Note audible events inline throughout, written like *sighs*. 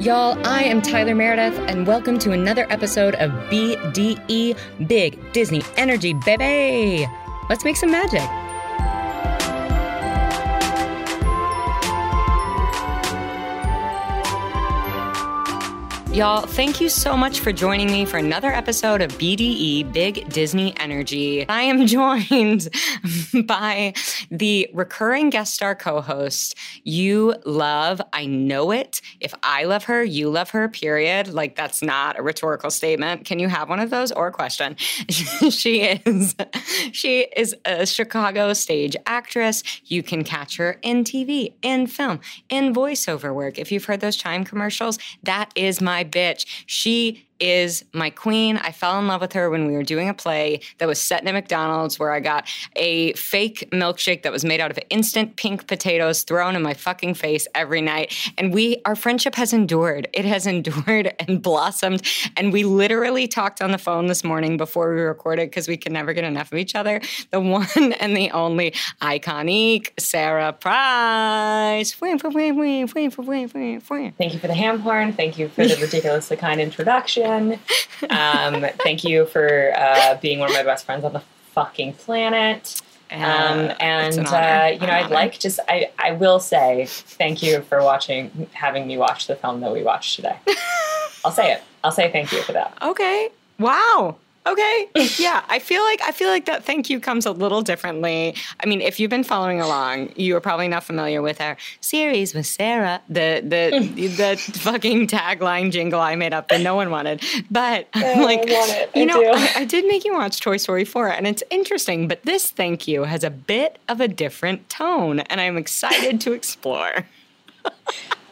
Y'all, I am Tyler Meredith, and welcome to another episode of BDE Big Disney Energy, baby! Let's make some magic. Y'all, thank you so much for joining me for another episode of BDE Big Disney Energy. I am *laughs* joined by the recurring guest star co host you love. I know it. If I love her, you love her, period. Like, that's not a rhetorical statement. Can you have one of those or question? *laughs* she is she is a Chicago stage actress. You can catch her in TV, in film, in voiceover work. If you've heard those chime commercials, that is my bitch. She is my queen. I fell in love with her when we were doing a play that was set in a McDonald's where I got a fake milkshake that was made out of instant pink potatoes thrown in my fucking face every night. And we, our friendship has endured. It has *laughs* endured and blossomed. And we literally talked on the phone this morning before we recorded because we can never get enough of each other. The one *laughs* and the only iconic Sarah Price. Thank you for the ham horn. Thank you for the *laughs* ridiculously kind introduction. *laughs* Um, thank you for uh, being one of my best friends on the fucking planet. Um, and an uh, you know, I'd like just I I will say thank you for watching, having me watch the film that we watched today. *laughs* I'll say it. I'll say thank you for that. Okay. Wow. Okay. *laughs* Yeah, I feel like I feel like that thank you comes a little differently. I mean, if you've been following along, you are probably not familiar with our series with Sarah, the the *laughs* the fucking tagline jingle I made up that no one wanted. But *laughs* like you know, I, I did make you watch Toy Story 4 and it's interesting, but this thank you has a bit of a different tone and I'm excited to explore.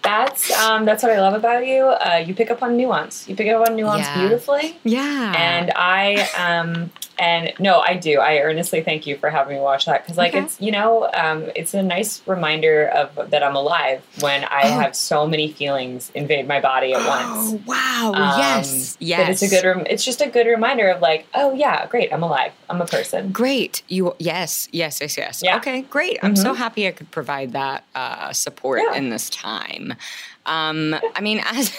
That's um, that's what I love about you. Uh, you pick up on nuance. You pick up on nuance Yeah. beautifully. Yeah. And I um and no, I do. I earnestly thank you for having me watch that because like Okay. it's you know um it's a nice reminder of that I'm alive when I Oh. have so many feelings invade my body at once. Oh, wow. Um, yes. Yes. But it's a good. Rem- it's just a good reminder of like, oh yeah, great, I'm alive. I'm a person. Great. You yes, yes, yes, yes. Yeah. Okay, great. I'm so Mhm. happy I could provide that uh, support Yeah. in this time. Um, I mean, as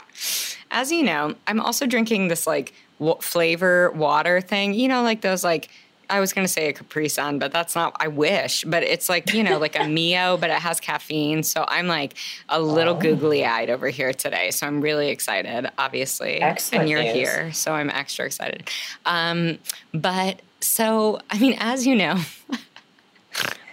*laughs* as you know, I'm also drinking this like w- flavor water thing. You know, like those like. I was gonna say a Capri Sun, but that's not. I wish, but it's like you know, like a *laughs* Mio, but it has caffeine. So I'm like a little Oh. googly eyed over here today. So I'm really excited, obviously, Excellent and you're news. here, so I'm extra excited. Um, but so, I mean, as you know, *laughs*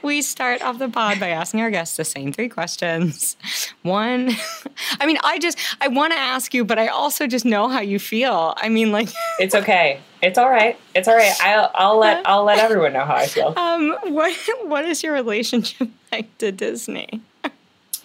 we start off the pod by asking our guests the same three questions. One, *laughs* I mean, I just, I want to ask you, but I also just know how you feel. I mean, like, *laughs* It's okay. It's all right. It's all right. I'll, I'll let I'll let everyone know how I feel. um, what, *laughs* what is your relationship like to Disney?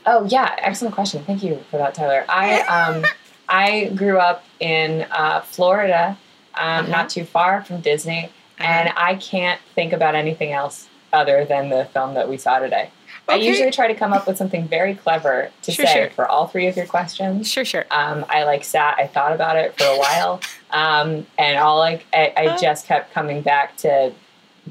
Oh yeah, excellent question. Thank you for that, Tyler. I um I grew up in uh, Florida, um, Uh-huh. not too far from Disney, and I can't think about anything else other than the film that we saw today. I usually try to come up with something very clever to Sure, say sure. for all three of your questions. Sure, sure. Um, I like sat, I thought about it for a while, um, and all like I, I just kept coming back to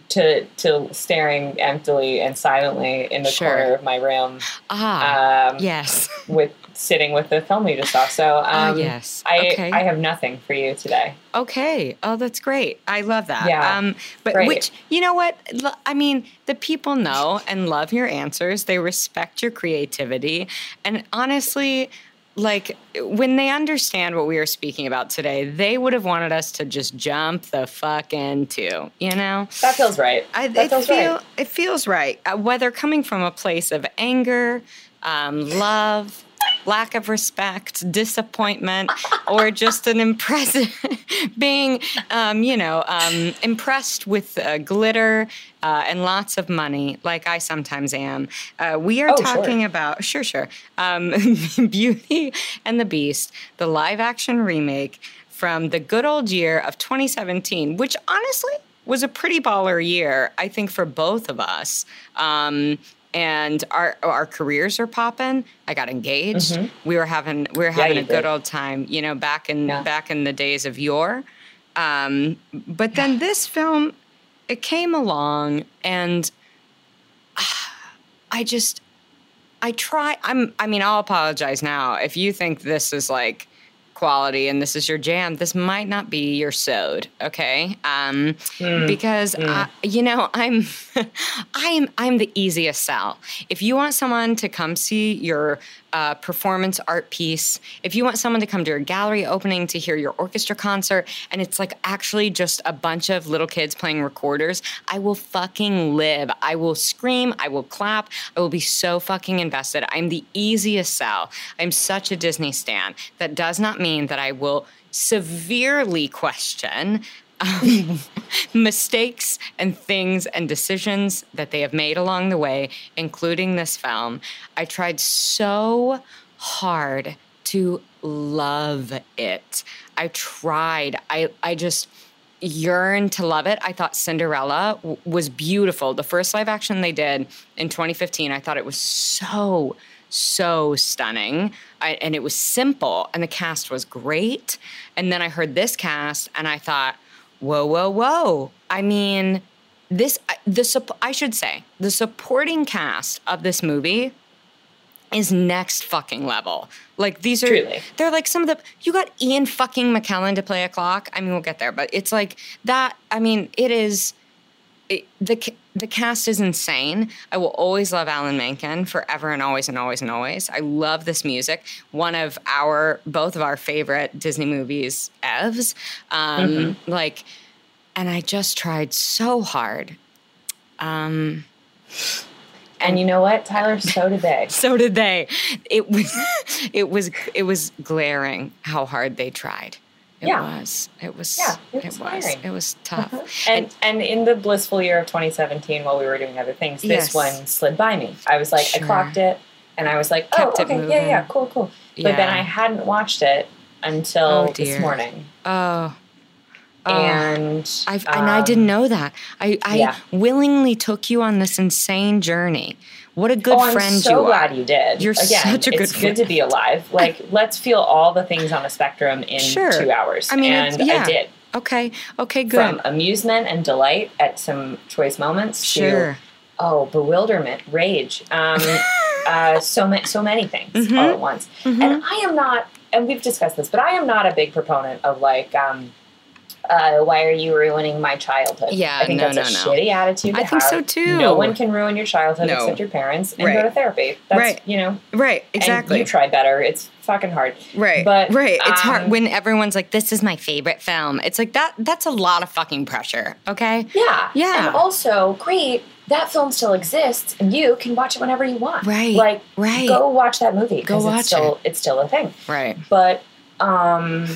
to to staring emptily and silently in the Sure. corner of my room Ah, um, yes. *laughs* with sitting with the film we just saw. So Ah, um, yes. I okay. I have nothing for you today. Okay. Oh, that's great. I love that. Yeah. Um, but Great. which, you know what? I mean, the people know and love your answers. They respect your creativity. And honestly, like when they understand what we are speaking about today, they would have wanted us to just jump the fuck into, you know? That feels right. I, that it, feels feel, right. it feels right. Uh, whether coming from a place of anger, um, love, lack of respect, disappointment, or just an impressive *laughs* being, um, you know, um, impressed with uh, glitter uh, and lots of money, like I sometimes am. Uh, we are Oh, sure. talking about sure, sure, um, *laughs* Beauty and the Beast, the live-action remake from the good old year of 2017, which honestly was a pretty baller year, I think, for both of us. Um, and our our careers are popping. I got engaged. We were having we were Mm-hmm. Yeah, having you a good did. old time, you know, back in Yeah. back in the days of yore. Um, but then this film, it came along, and *sighs* I just I try. I'm. I mean, I'll apologize now if you think this is like quality and this is your jam, this might not be your sewed, okay? Um, mm. Because mm. I, you know, I'm, *laughs* I am, I'm the easiest sell. If you want someone to come see your uh, performance art piece, if you want someone to come to your gallery opening to hear your orchestra concert, and it's like actually just a bunch of little kids playing recorders, I will fucking live. I will scream. I will clap. I will be so fucking invested. I'm the easiest sell. I'm such a Disney stan. That does not mean that I will severely question *laughs* mistakes and things and decisions that they have made along the way, including this film. I tried so hard to love it. I tried. I, I just yearned to love it. I thought Cinderella w- was beautiful. The first live action they did in 2015, I thought it was so, so stunning. I, and it was simple, and the cast was great. And then I heard this cast, and I thought, whoa, whoa, whoa. I mean, this the I should say the supporting cast of this movie is next fucking level. Like these are Truly. they're like some of the you got Ian fucking McKellen to play a clock. I mean, we'll get there, but it's like that. I mean, it is it, the the cast is insane. I will always love Alan Menken forever and always and always and always. I love this music. One of our both of our favorite Disney movies, Evs. Um, mm-hmm. Like, and I just tried so hard. Um, and you know what, Tyler? *laughs* So did they. so did they. It was, *laughs* it was, it was glaring how hard they tried. It yeah. was. It was. Yeah, it was. It was, it was tough. Uh-huh. And, and, and in the blissful year of 2017, while we were doing other things, this yes. one slid by me. I was like, sure. I clocked it, and I was like, oh, Kept okay, yeah, yeah, cool, cool. Yeah. But then I hadn't watched it until oh, this morning. Oh. Oh, and I've, um, and I didn't know that. I, I yeah. willingly took you on this insane journey what a good oh, friend I'm so you are. glad you did. You're Again, such a good it's friend. good to be alive. Like, let's feel all the things on a spectrum in sure. two hours. I mean, and yeah. I did. Okay. Okay. Good. From amusement and delight at some choice moments sure. to oh bewilderment, rage, um, *laughs* uh, so many so many things mm-hmm. all at once. Mm-hmm. And I am not. And we've discussed this, but I am not a big proponent of like. Um, uh, why are you ruining my childhood? Yeah, I think no, that's no, a no. shitty attitude. I think have. so too. No one can ruin your childhood except your parents, and right. go to therapy. That's right. you know, right, exactly. you try better. It's fucking hard. Right, but right. It's um, hard when everyone's like, "This is my favorite film." It's like that. That's a lot of fucking pressure. Okay. Yeah. Yeah. And also, great. That film still exists, and you can watch it whenever you want. Right. Like, right. Go watch that movie. Go watch it's still, it. It's still a thing. Right. But um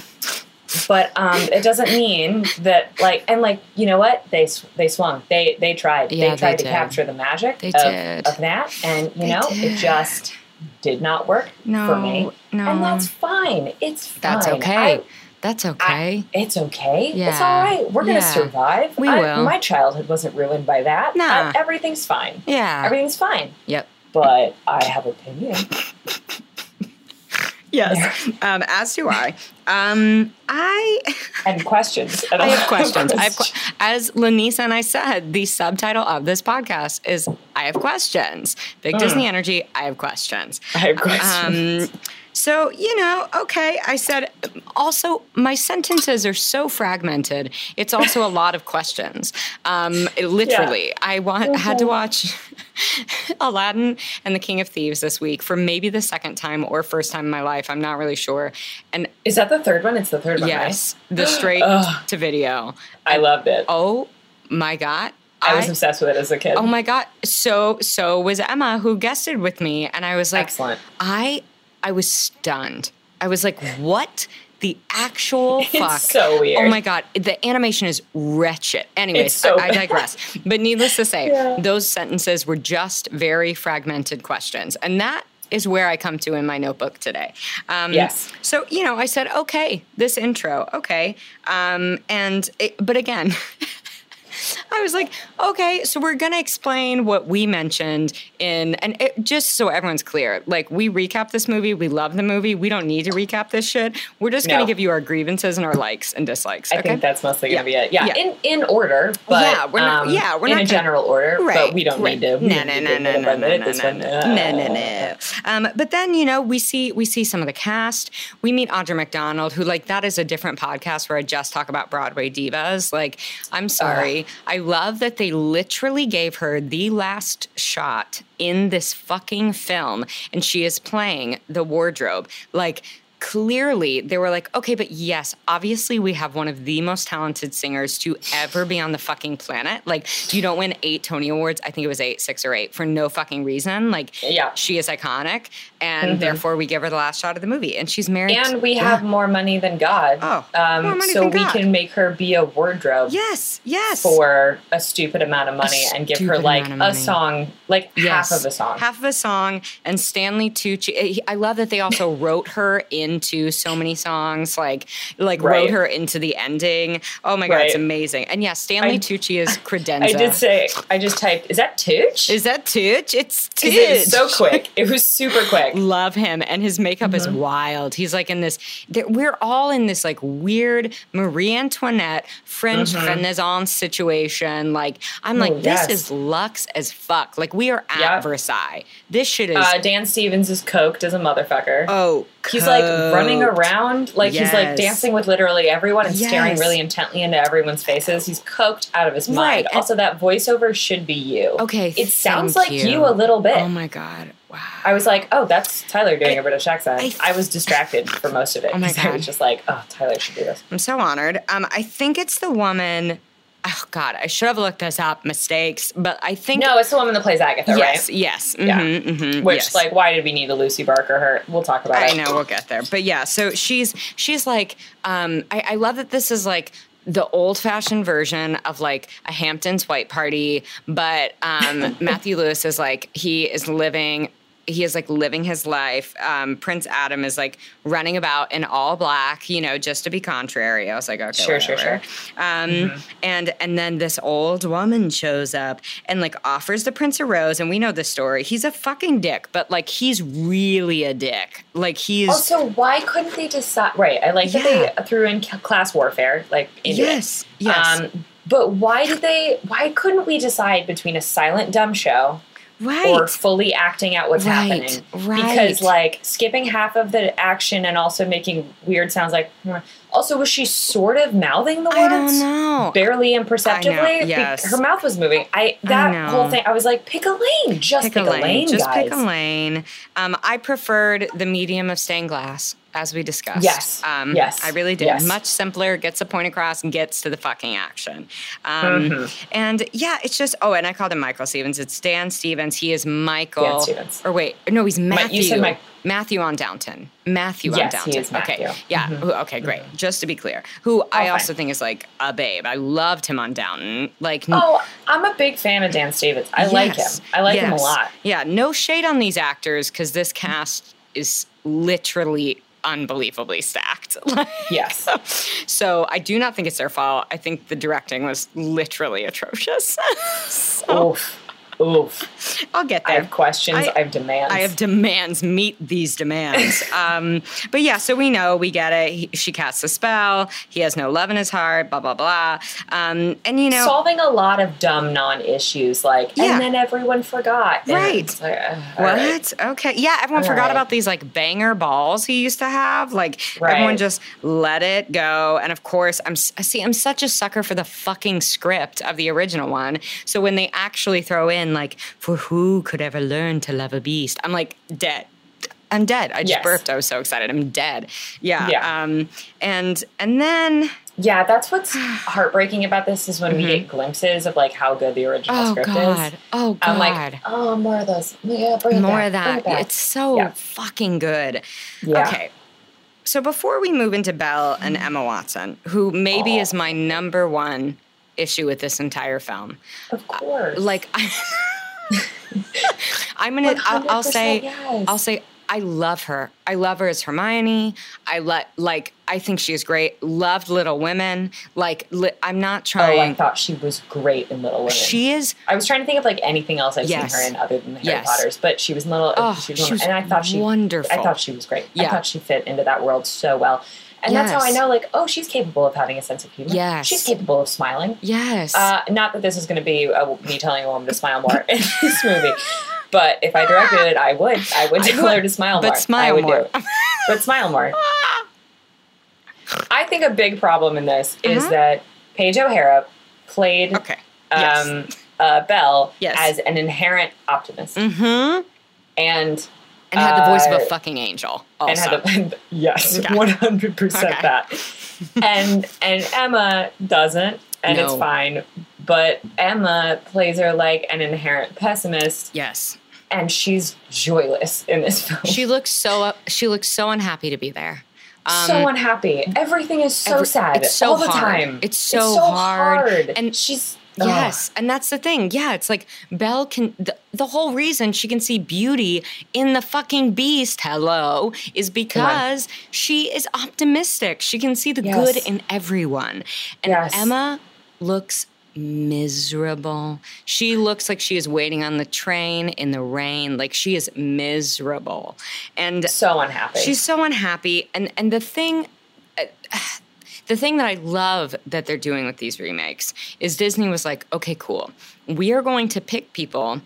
but um, it doesn't mean that like and like you know what they they swung they they tried yeah, they tried they to did. capture the magic of, of, that and you they know did. it just did not work no, for me no and that's fine it's fine. that's okay I, that's okay. I, it's okay. Yeah. It's all right. We're gonna yeah. survive. We I, will. My childhood wasn't ruined by that. Nah. I, everything's fine. Yeah. Everything's fine. Yep. But I have opinion. Yes. Um, as do I. Um, I *laughs* and questions. I have questions. I have *laughs* as Lanisa and I said, the subtitle of this podcast is "I have questions." Big mm. Disney energy. I have questions. I have questions. Um, so, you know, okay, I said also my sentences are so fragmented. It's also a lot of questions. Um, literally, yeah. I want had to watch *laughs* Aladdin and the King of Thieves this week for maybe the second time or first time in my life. I'm not really sure. And is that the third one? It's the third one. Yes, right? the straight to video. I loved it. Oh my god. I was obsessed with it as a kid. Oh my god! So so was Emma, who guested with me, and I was like, "Excellent." I I was stunned. I was like, what? The actual *laughs* fuck. It's so weird. Oh my god, the animation is wretched. Anyways, so I, I, digress. but needless to say, yeah. those sentences were just very fragmented questions. And that is where I come to in my notebook today. Um, yes. So, you know, I said, okay, this intro, okay. Um, and, it, but again, *laughs* *laughs* I was like, okay, so we're gonna explain what we mentioned in, and it, just so everyone's clear, like we recap this movie, we love the movie, we don't need to recap this shit. We're just gonna give you our grievances and our likes and dislikes. I okay? think that's mostly Yeah. gonna be it. Yeah, Yeah. in in order, but Yeah, we're not- um, yeah, we're in not a gonna- general order. Right, but we don't right. need to. No, no, need no, to no, no, no, no, no, no, no, no, no. Um, but then you know we see we see some of the cast. We meet Audra McDonald, who like that is a different podcast where I just talk about Broadway divas. Like, I'm sorry, I love that they literally gave her the last shot in this fucking film, and she is playing the wardrobe. Like. Clearly, they were like, okay, but yes, obviously, we have one of the most talented singers to ever be on the fucking planet. Like, you don't win eight Tony Awards. I think it was eight, six or eight for no fucking reason. Like, Yeah. she is iconic, and therefore we give her the last shot of the movie. And she's married. And we have more money than God. Oh, um, more money so than we God. can make her be a wardrobe yes, yes. for a stupid amount of money and give her like a song, like Yes. half of a song. Half of a song. And Stanley Tucci. eh, I love that they also *laughs* wrote her into so many songs. Like, like Right. wrote her into the ending. Oh my god, it's amazing. And yeah, Stanley I- Tucci is *laughs* credenza. I did say, I just typed, is that Tucci? Is that Tucci? It's 'Cause it so quick. It was super quick. Love him and his makeup is Mm-hmm. wild he's like in this we're all in this like weird marie antoinette french renaissance situation like i'm like Mm-hmm. Oh, this yes. is luxe as fuck like we are at Yep. versailles this shit is Uh, Dan Stevens is coked as a motherfucker. oh He's like running around, like he's like dancing with literally everyone and staring really intently into everyone's faces. He's coked out of his mind. Also, that voiceover should be you. okay it sounds like you. a little bit. oh my god wow I was like, oh, that's Tyler doing a British accent. I- I, was distracted for most of it. Oh my 'cause I God. was just like, oh, Tyler should do this. i'm so honored um i think it's the woman oh god i should have looked this up mistakes but i think No, it's the woman that plays Agatha, yes right? yes Yeah. mhm, mhm, Which, yes. like, why did we need a Lucy Barker? Her, we'll talk about I it. I know we'll get there, but yeah. So she's she's like, um, I, I love that this is like the old fashioned version of like a Hamptons white party, but um, *laughs* Matthew Lewis is like he is living. He is like living his life. Um, Prince Adam is like running about in all black, you know, just to be contrary. I was like, okay, Sure, sure, whatever. Um, And and then this old woman shows up and like offers the prince a rose, and we know the story. He's a fucking dick, but like he's really a dick. Like he's Also, why couldn't they decide? Right, I like that they threw in class warfare, like into Yes, it. yes. Um, but why did they? Why couldn't we decide between a silent dumb show right. or fully acting out what's Right, happening? right. Because like skipping half of the action and also making weird sounds like. "Hmm." Also, was she sort of mouthing the words? I don't know. Barely imperceptibly. Yes. her mouth was moving. I that know. whole thing. I was like, pick a lane. Just Pick a lane. guys. Just pick a lane. Um, I preferred the medium of stained glass, as we discussed. Yes, Um, yes, I really did. yes. Much simpler, gets the point across, and gets to the fucking action. Um, Mm-hmm. And yeah, it's just, oh, and I called him Michael Stevens. It's Dan Stevens. He is Michael. Dan Stevens. Or wait, no, he's Matthew. you said Mike- Matthew on Downton. Matthew Yes, on he Downton. is Matthew. Mm-hmm. Okay. Yeah. who- Okay, great. Just to be clear, who I fine. also think is like a babe. I loved him on Downton. Like, Oh, I'm a big fan of Dan Stevens. I like him. I like him a lot. Yeah, no shade on these actors because this cast is literally unbelievably stacked. *laughs* Yes. so I do not think it's their fault. I think the directing was literally atrocious. *laughs* so Oof. Oof. I'll get there. I have questions. I- I, have demands. I have demands. Meet these demands. *laughs* um, but yeah, so we know we get it. He, she casts a spell. He has no love in his heart. Blah blah blah. Um, and you know, solving a lot of dumb non-issues, like Yeah. and then everyone forgot. Right. like, uh, What? right. Okay. Yeah, everyone All forgot right. about these like banger balls he used to have. Like everyone just let it go. And of course, I'm see, I'm such a sucker for the fucking script of the original one. So when they actually throw in like, for who could ever learn to love a beast? I'm like dead. I'm dead. I just Yes. burped. I was so excited. I'm dead. Yeah. Yeah. Um. And and then Yeah, that's what's *sighs* heartbreaking about this is when we get glimpses of like how good the original Mm-hmm. oh script god. is. Oh god. I'm like, oh, more of those. Yeah, bring more of that. it. It's so Yeah. fucking good. Yeah. Okay. So before we move into Belle and Emma Watson, who maybe is my number one issue with this entire film, Of course. Uh, like I, *laughs* I'm gonna, I'll, I'll say, yes. I'll say, I love her. I love her as Hermione. I let like I think she's great. Loved Little Women. Like li- I'm not trying. Oh, I thought she was great in Little Women. She is. I was trying to think of like anything else I've Yes. seen her in other than the Harry Yes. Potters, but she was in Little. Oh, she was, she was and I thought she wonderful. I thought she was great. I thought she fit into that world so well, and that's how I know like oh she's capable of having a sense of humor. Yes. she's capable of smiling. Yes. Uh, not that this is going to be uh, me telling a woman to smile more in *laughs* this movie, but if I directed it, I would. I would *laughs* tell her to smile but more. smile I would more. Do. *laughs* But smile more. I think a big problem in this is Uh-huh. that Paige O'Hara played okay. Yes. um, uh, Belle Yes. as an inherent optimist, mm-hmm. and And had the voice of a uh, fucking angel. and Also. had *laughs* a, yes, one hundred percent that. and and Emma doesn't, and it's fine. But Emma plays her like an inherent pessimist, yes. and she's joyless in this *laughs* film. She looks so. She looks so unhappy to be there. Um, so unhappy. Everything is so every- sad it's so all the hard. time. It's so hard. hard. And she's ugh. Yes, and that's the thing. Yeah, it's like Belle can. The, the whole reason she can see beauty in the fucking beast, hello, is because she is optimistic. She can see the Yes. good in everyone. And Yes. Emma looks miserable. She looks like she is waiting on the train in the rain. Like she is miserable. And so unhappy. She's so unhappy, and and the thing, uh, the thing that I love that they're doing with these remakes is Disney was like, okay, cool, we are going to pick people,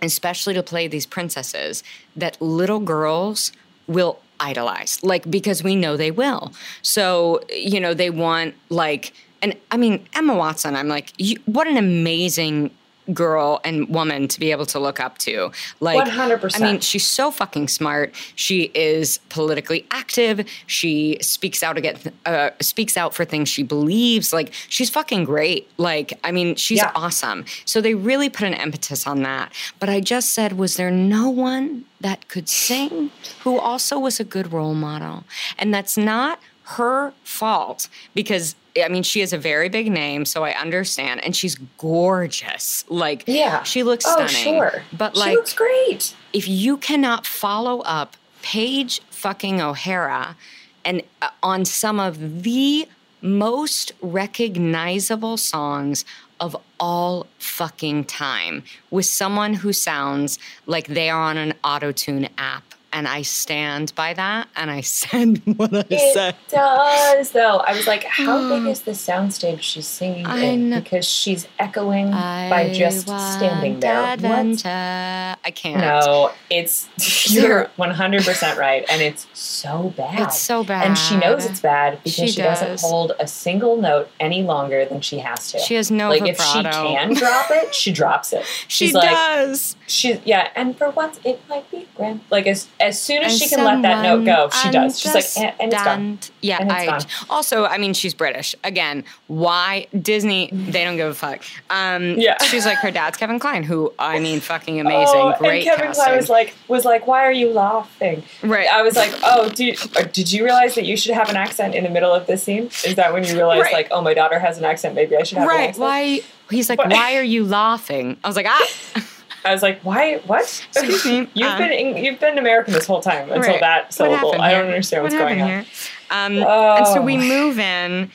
especially to play these princesses that little girls will idolize, like because we know they will. So you know they want like, and I mean Emma Watson. I'm like, you, what an amazing girl and woman to be able to look up to. Like 100%. I mean, she's so fucking smart. She is politically active. She speaks out against, uh, speaks out for things she believes. Like she's fucking great. Like I mean, she's Yeah. awesome. So they really put an impetus on that. But I just said, was there no one that could sing who also was a good role model? And that's not her fault because I mean, she is a very big name, so I understand, and she's gorgeous. Like, yeah, she looks stunning. Oh, sure. But she like, looks great. if you cannot follow up Paige fucking O'Hara and uh, on some of the most recognizable songs of all fucking time with someone who sounds like they are on an auto-tune app and I stand by that and I *laughs* said what I It said. does though. I was like, how hmm. big is the soundstage she's singing I in? know. Because she's echoing by just standing there. What? I can't. No, it's *laughs* you're one hundred percent right, and it's so bad. It's so bad. and she knows it's bad because She she, doesn't hold a single note any longer than she has to. She has no like if she can drop it, she drops it. *laughs* She like does. she yeah, and for once it might be grand. Like as as soon as And she can let that note go, she does. She's like and, and it's done. understand. Yeah, And it's I gone. also I mean she's British. Again, why Disney they don't give a fuck. Um Yeah. *laughs* she's like her dad's Kevin Kline, who I mean fucking amazing. Oh, Great and Kevin casting. Kline was like was like, why are you laughing? right. I was like, oh, did, uh, did you realize that you should have an accent in the middle of this scene? Is that when you realize, Right. like, oh, my daughter has an accent, maybe I should have an right. accent? Why he's like, But- why are you laughing? I was like, ah *laughs* I was like, why? What? Excuse me, *laughs* you've been in, you've been American this whole time until Right. that syllable. I don't understand what's what going on. happened here? Um, And so we Oh. *laughs* move in.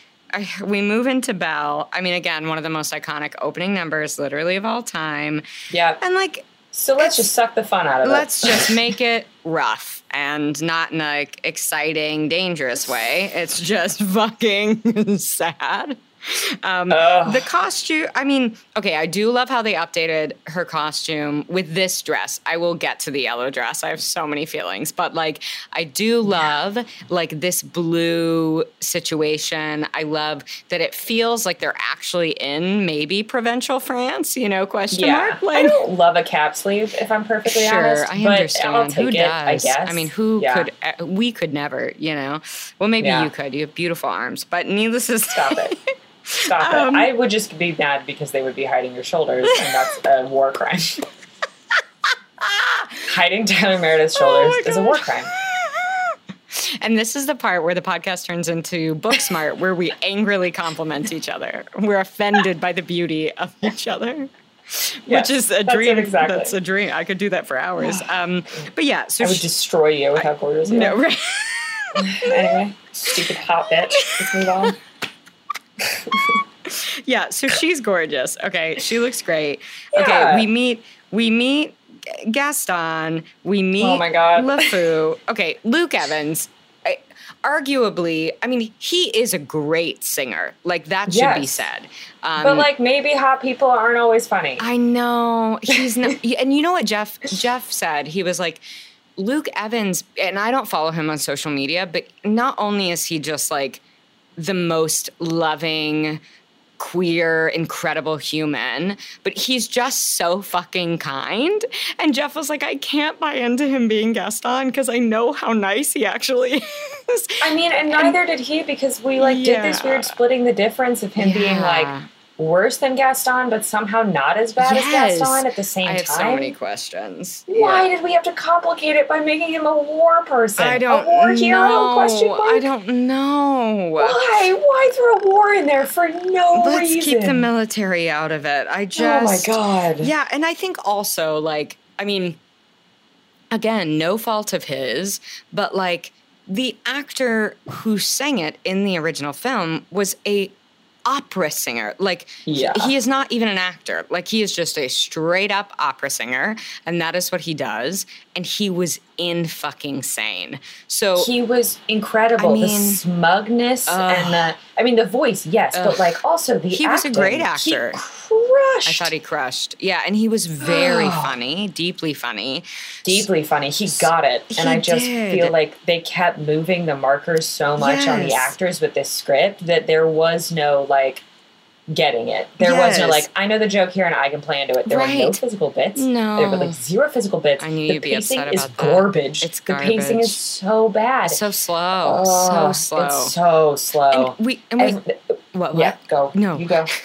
We move into Belle. I mean, again, one of the most iconic opening numbers, literally of all time. Yeah. And like, So let's just suck the fun out of it. let's just *laughs* make it rough and not in a like, exciting, dangerous way. It's just fucking sad. *laughs* Um, Ugh. the costume, I mean, okay, I do love how they updated her costume with this dress. I will get to the yellow dress. I have so many feelings, but like, I do love like this blue situation. I love that it feels like they're actually in maybe provincial France, you know, question yeah. mark. I Like, don't love a cap sleeve, if I'm perfectly sure, honest. I but understand. Take who it, does? I guess. I mean, who Yeah. could? Uh, we could never, you know. Well, maybe Yeah. you could. You have beautiful arms, but needless to Stop say, it. *laughs* Stop Um, it. I would just be mad because they would be hiding your shoulders, and that's a war crime. *laughs* Hiding Tyler Meredith's Oh shoulders my is a war crime. *laughs* And this is the part where the podcast turns into Booksmart, where we angrily compliment each other. We're offended by the beauty of each other. Which is a dream. exactly. That's a dream. I could do that for hours. *sighs* Um, but yeah, so I would she- destroy you with how gorgeous you no, *laughs* right. Anyway, stupid hot bitch. Let's move on. *laughs* yeah, so she's gorgeous. Okay, she looks great. Okay, we meet we meet Gaston. We meet Oh my God. LeFou. Okay, Luke Evans. I, arguably, I mean, he is a great singer. Like that should be said. Um, But like maybe hot people aren't always funny. I know he's not, *laughs* and you know what Jeff Jeff said? He was like, Luke Evans, and I don't follow him on social media, but not only is he just like the most loving, queer, incredible human, but he's just so fucking kind. And Jeff was like, I can't buy into him being Gaston because I know how nice he actually *laughs* is. I mean, and neither did he because we like did this weird splitting the difference of him being like worse than Gaston, but somehow not as bad Yes. as Gaston at the same I have time. so many questions. Why Yeah. did we have to complicate it by making him a war person? I don't a war hero? know. Question mark. I don't know. Why? Why throw a war in there for no Let's reason? keep the military out of it. I just oh my god. Yeah, and I think also like I mean again, no fault of his, but like the actor who sang it in the original film was a opera singer. Like he- Yeah. he is not even an actor. Like he is just a straight up opera singer and that is what he does and he was in fucking sane. So He was incredible. I the mean- smugness and the I mean the voice, yes, but like also the He was a acting. great He actor. crushed. I thought he crushed. Yeah, and he was very funny, deeply funny. deeply funny. He got it. And He I just did. feel like they kept moving the markers so much on the actors with this script that there was no like getting it. There was no like, I know the joke here and I can play into it. There were no physical bits. No. There were like zero physical bits. I knew the you'd be pacing upset is about that. garbage. It's garbage. The pacing is so bad. So slow, so oh, slow. It's so slow. and we, and we, And- what, what? yeah, go. No. You go. *laughs*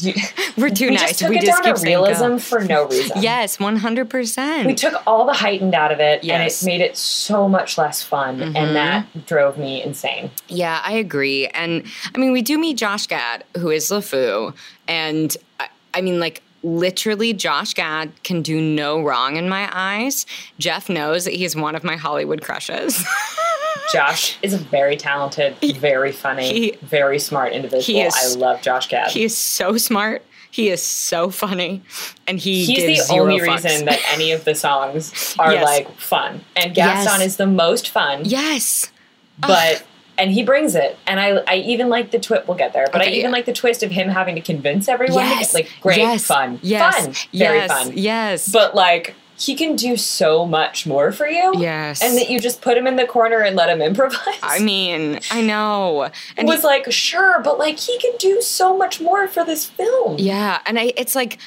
You- We're too we nice. just took we it just down keep to saying go. realism for no reason. Yes, one hundred percent. We took all the heightened out of it Yes. and it made it so much less fun Mhm. and that drove me insane. Yeah, I agree. And I mean, we do meet Josh Gad, who is LeFou, and I, I mean, like. Literally, Josh Gad can do no wrong in my eyes. Jeff knows that he's one of my Hollywood crushes. *laughs* Josh is a very talented, very funny, he- very smart individual. he is- I love Josh Gad. he is so smart. He is so funny, and he He's the only fucks. reason that any of the songs *laughs* are Yes. like fun. And Gaston Yes. is the most fun, Yes. but and he brings it. And I I even like the twist. We'll get there, but I even yeah. like the twist of him having to convince everyone. to Yes. get, like great Yes. fun, Yes. fun, very yes. fun. Yes. But like he can do so much more for you. yes. And that you just put him in the corner and let him improvise. I mean, I know. and was like, sure, but like he can do so much more for this film. yeah, and I it's like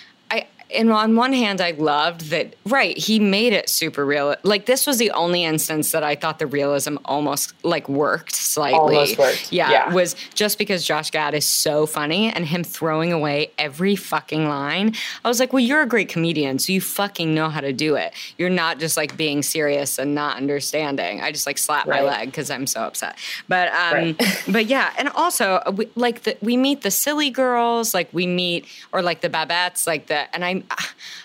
and on one hand I loved that right, he made it super real. Like this was the only instance that I thought the realism almost like worked slightly. Almost worked. Yeah, Yeah. was just because Josh Gad is so funny and him throwing away every fucking line. I was like, well, you're a great comedian, so you fucking know how to do it. You're not just like being serious and not understanding. I just like slap my leg because I'm so upset. But um, Right. *laughs* but yeah, and also uh, we, like the, we meet the silly girls, like we meet or like the Babettes, like the and I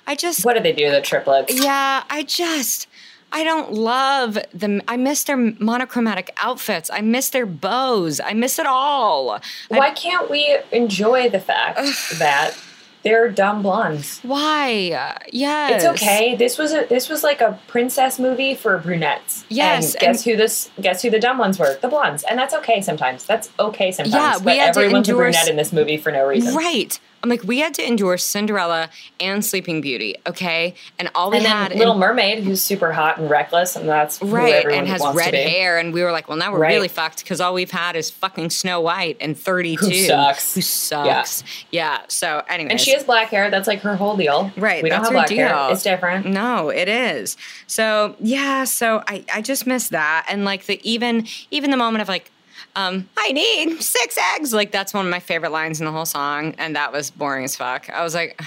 I just What do they do, the triplets? yeah, I just I don't love them. I miss their monochromatic outfits. I miss their bows. I miss it all. Why can't we enjoy the fact that they're dumb blondes? Why? Yes. It's okay. This was a this was like a princess movie for brunettes. Yes, And guess who this guess who the dumb ones were? The blondes. And that's okay sometimes. That's okay sometimes. Yeah, we but had to everyone's a brunette in this movie for no reason. Right. I'm like, we had to endure Cinderella and Sleeping Beauty, okay? And all we And had in- Little Mermaid, who's super hot and reckless, and that's right and has red hair and we were like well now we're Right. really fucked because all we've had is fucking snow white and 32 Who sucks. who sucks yeah, so anyway, And she has black hair. That's like her whole deal. Right, We don't have her black hair. deal. It's different. no it is so yeah so i i just miss that and like the even even the moment of like um, I need six eggs. Like that's one of my favorite lines in the whole song, and that was boring as fuck. I was like,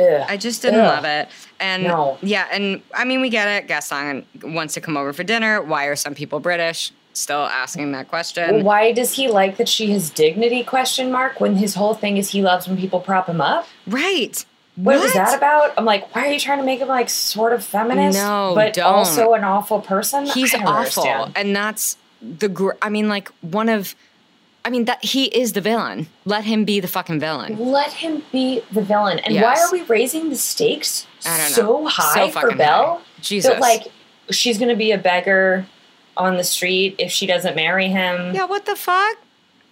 Ugh. I just didn't love it. And No. yeah, and I mean, we get it. Gaston wants to come over for dinner. Why are some people British? still asking that question. Why does he like that she has dignity? Question mark. When his whole thing is he loves when people prop him up. Right. What, was that about? I'm like, why are you trying to make him like sort of feminist, No, but don't. also an awful person? He's awful, understand. and that's the. Gr- I mean, like one of. I mean that he is the villain. Let him be the fucking villain. Let him be the villain. And why are we raising the stakes so high So for Belle? high. Jesus. That like she's gonna be a beggar on the street if she doesn't marry him. Yeah. What the fuck?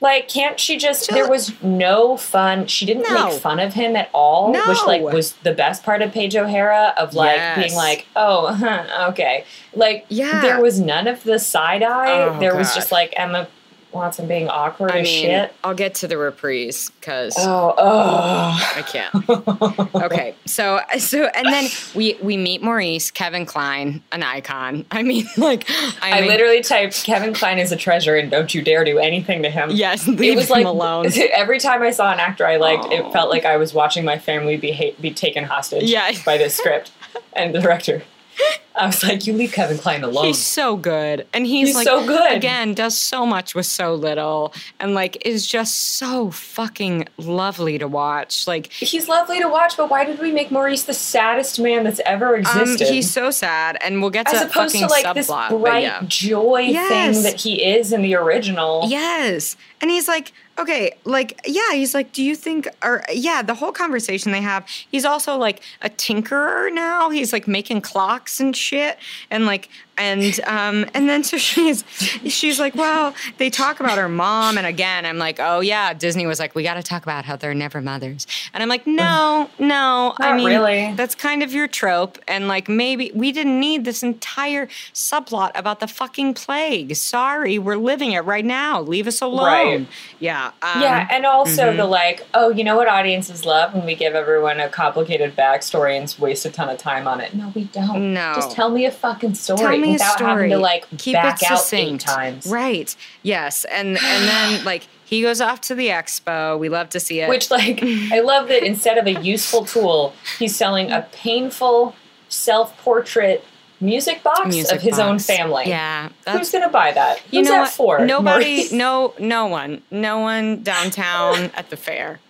Like, can't she just? Ju- There was no fun. She didn't No. make fun of him at all, which like was the best part of Paige O'Hara of like Yes. being like, oh, huh, *laughs* okay. Like, Yeah. there was none of the side eye. Oh, there was just like Emma Watson being awkward I as mean, shit. I'll get to the reprise because Oh, oh. I can't. *laughs* okay, so so and then we we meet Maurice, Kevin Kline, an icon. I mean, *laughs* like I, I mean, literally typed Kevin Kline is a treasure and don't you dare do anything to him. yes, leave it was him like alone. *laughs* every time I saw an actor I liked, Oh. it felt like I was watching my family be ha- be taken hostage Yeah. by this script and the director. *laughs* I was like, you leave Kevin Kline alone. He's so good, and he's, He's like so good. again. Does so much with so little, and like is just so fucking lovely to watch. Like He's lovely to watch, but why did we make Maurice the saddest man that's ever um, existed? he's so sad, and we'll get to as opposed fucking to like this bright yeah. joy Yes. thing that he is in the original. Yes. And he's like, okay, like, yeah, he's like, do you think, or yeah, the whole conversation they have, he's also like a tinkerer now. He's like making clocks and shit. And like, and, um, and then so *laughs* she's, she's like, well, they talk about her mom. And again, I'm like, oh yeah, Disney was like, we got to talk about how they're never mothers. And I'm like, no, no, I Not mean, really. that's kind of your trope. And like, maybe we didn't need this entire subplot about the fucking plague. Sorry, we're living it right now. Leave us alone. Right. Yeah. Um, yeah, and also mhm. the like, oh, you know what audiences love when we give everyone a complicated backstory and waste a ton of time on it. No, we don't. No. just tell me a fucking story A without having story. to like Keep back it out succinct. eight times. Right. Yes. And and then *sighs* like he goes off to the expo. We love to see it. Which like I love that *laughs* instead of a useful tool, he's selling a painful self-portrait music box Music of his own family. Yeah. Who's gonna buy that? you Who's know that what? for? Nobody. Maurice? No. No one. No one downtown at the fair.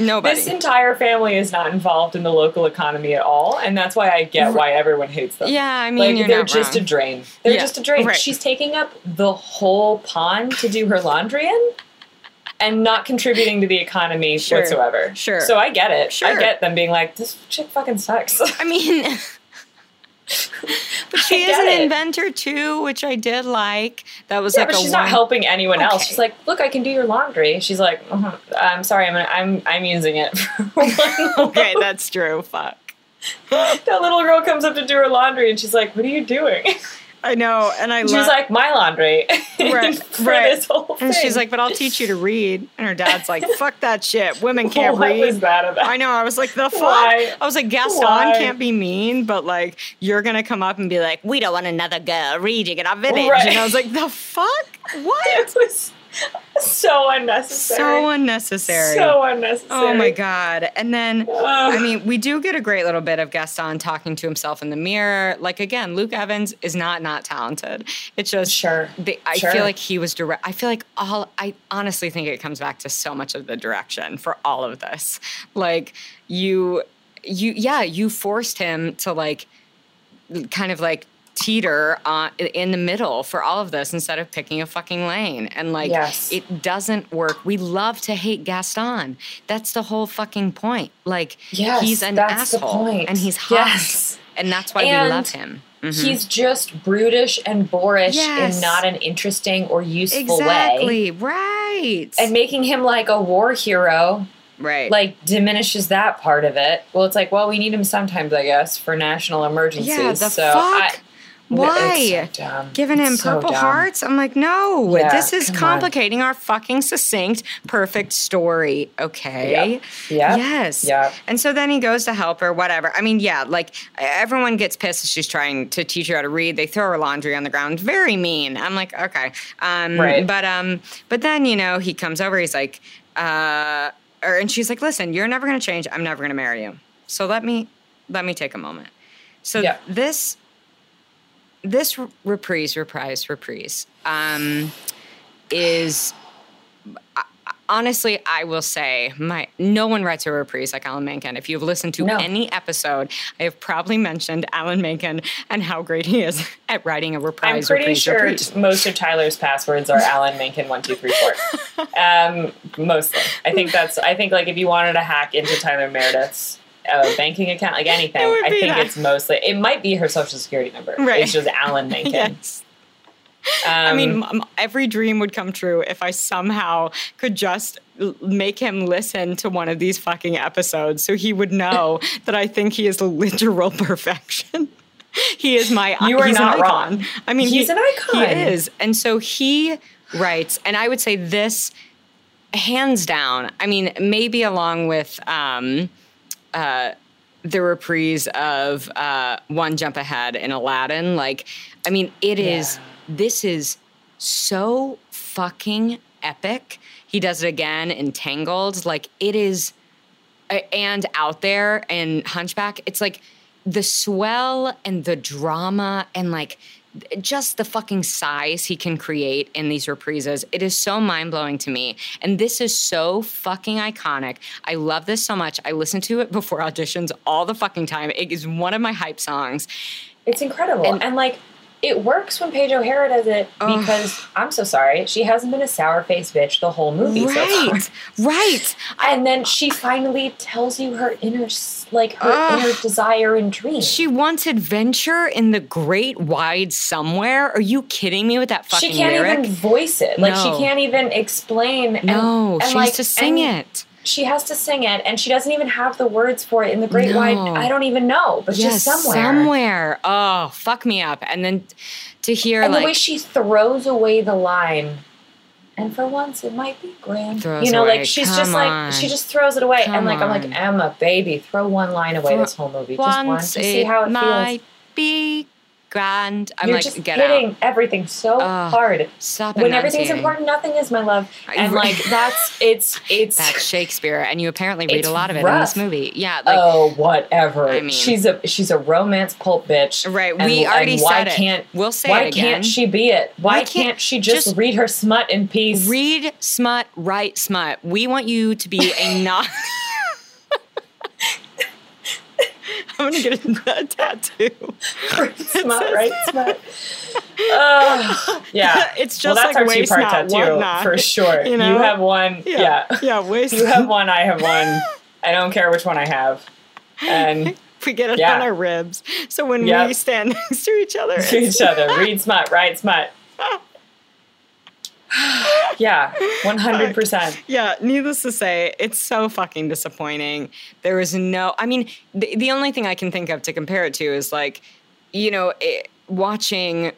Nobody. This entire family is not involved in the local economy at all, and that's why I get why everyone hates them. yeah. I mean, like you're they're not just wrong. a drain. They're Yeah, just a drain. right. She's taking up the whole pond to do her laundry in, and not contributing to the economy Sure, whatsoever. sure. So I get it. Sure. I get them being like, "This chick fucking sucks." I mean, *laughs* *laughs* *laughs* but she I is an it. inventor too, which I did like. That was yeah, like but she's one- not helping anyone else. She's like, "Look, I can do your laundry." She's like, uh "I'm sorry, I'm I'm I'm using it." *laughs* *laughs* okay, that's true. Fuck. that little girl comes up to do her laundry, and she's like, "What are you doing?" I know, and I She's love. like, "My laundry." *laughs* Right, for right. this whole thing. and she's like, "But I'll teach you to read." And her dad's like, *laughs* "Fuck that shit. Women can't what read." was that about? I know. I was like, "The fuck." Why? I was like, "Gaston Why? can't be mean, but like, you're gonna come up and be like, we don't want another girl reading in our village." Right. And I was like, "The fuck? *laughs* What?" It was so unnecessary. So unnecessary. So unnecessary. Oh my god! And then, Ugh. I mean, we do get a great little bit of Gaston talking to himself in the mirror. Like again, Luke Evans is not not talented. It's just Sure. the- I Sure. feel like he was direct. I feel like all. I honestly think it comes back to so much of the direction for all of this. Like you, you, yeah, you forced him to like, kind of like teeter on in the middle for all of this instead of picking a fucking lane and like Yes. it doesn't work we love to hate gaston that's the whole fucking point like Yes, he's an asshole point. and he's hot Yes. and that's why And we love him Mhm. He's just brutish and boorish Yes. in not an interesting or useful way. exactly right And making him like a war hero right like diminishes that part of it. Well, it's like, well, we need him sometimes, I guess, for national emergencies. yeah the so fuck I, why so giving him so purple dumb. hearts i'm like no Yeah, this is come on. complicating our fucking succinct perfect story okay Yeah. Yes. Yeah. And so then he goes to help her, whatever. I mean, yeah, like everyone gets pissed she's trying to teach her how to read. They throw her laundry on the ground. Very mean. I'm like, okay. Um, Right. But um, but then you know he comes over. He's like, uh, or and she's like, listen, you're never gonna change. I'm never gonna marry you. So let me let me take a moment. So Yeah. this this reprise, reprise, reprise um, is honestly, I will say my no one writes a reprise like Alan Menken. If you've listened to no. any episode, I have probably mentioned Alan Menken and how great he is *laughs* at writing a reprise. I'm pretty reprise, sure reprise. most of Tyler's passwords are Alan Menken one two three four. *laughs* Um, mostly, I think that's. I think like if you wanted to hack into Tyler Meredith's a banking account, like *laughs* anything. I think that. it's mostly it might be her social security number. Right. It's just Alan *laughs* Menken. yes. Um, I mean, every dream would come true if I somehow could just make him listen to one of these fucking episodes so he would know *laughs* that I think he is literal perfection. he is my You are not wrong. I mean, he's he, an icon. He is. And so he writes, and I would say this hands down, I mean, maybe along with um, uh, the reprise of uh, One Jump Ahead in Aladdin. Like, I mean, it is. Yeah. This is so fucking epic. He does it again in Tangled. Like, it is, and out there in Hunchback. It's like the swell and the drama and like just the fucking size he can create in these reprises. It is so mind blowing to me. And this is so fucking iconic. I love this so much. I listen to it *laughs* before auditions all the fucking time. It is one of my hype songs. It's incredible. and, and like, it works when Paige O'Hara does it because I'm so sorry, she hasn't been a sour faced bitch the whole movie. Right, so right. And then she finally tells you her inner, like her inner desire and dream. She wants adventure in the great wide somewhere. Are you kidding me with that fucking? She can't lyric? even voice it. Like no. she can't even explain. No, and, and she like, has to sing it she has to sing it and she doesn't even have the words for it in the great no. wide i don't even know but yes, just somewhere. somewhere. Oh fuck me up. And then to hear and like the way she throws away the line and for once it might be grand. You know away. like she's Come just on. like she just throws it away Come and like i'm like emma baby throw one line away this whole movie. Just one to see how it might feels be grand. I'm You're like, just get hitting out. everything's so hard. Stop when everything's important, nothing is, my love. And like that's *laughs* it's it's That's Shakespeare, and you apparently read a lot of it in this movie. Yeah, like oh whatever. I mean- she's a she's a romance pulp bitch. right. And- we already and why said can't it. We'll say why it again. can't she be it? Why, Why can't, can't- she just, just read her smut in peace? Read smut, write smut. We want you to be a *laughs* not. I'm gonna get a, *laughs* a tattoo. Smut, right? Smut. Ugh. *laughs* yeah, It's well, just that's like our waist two-part knot, tattoo knot. for *laughs* sure. You know? have one. Yeah. yeah, waist. you have one. I have one. I don't care which one I have. And we get it Yeah. on our ribs. So when we stand next to each other, to each other. Read smut, write smut. *sighs* yeah, one hundred percent. Yeah, needless to say, it's so fucking disappointing. There is no, I mean, the, the only thing I can think of to compare it to is like, you know, it, watching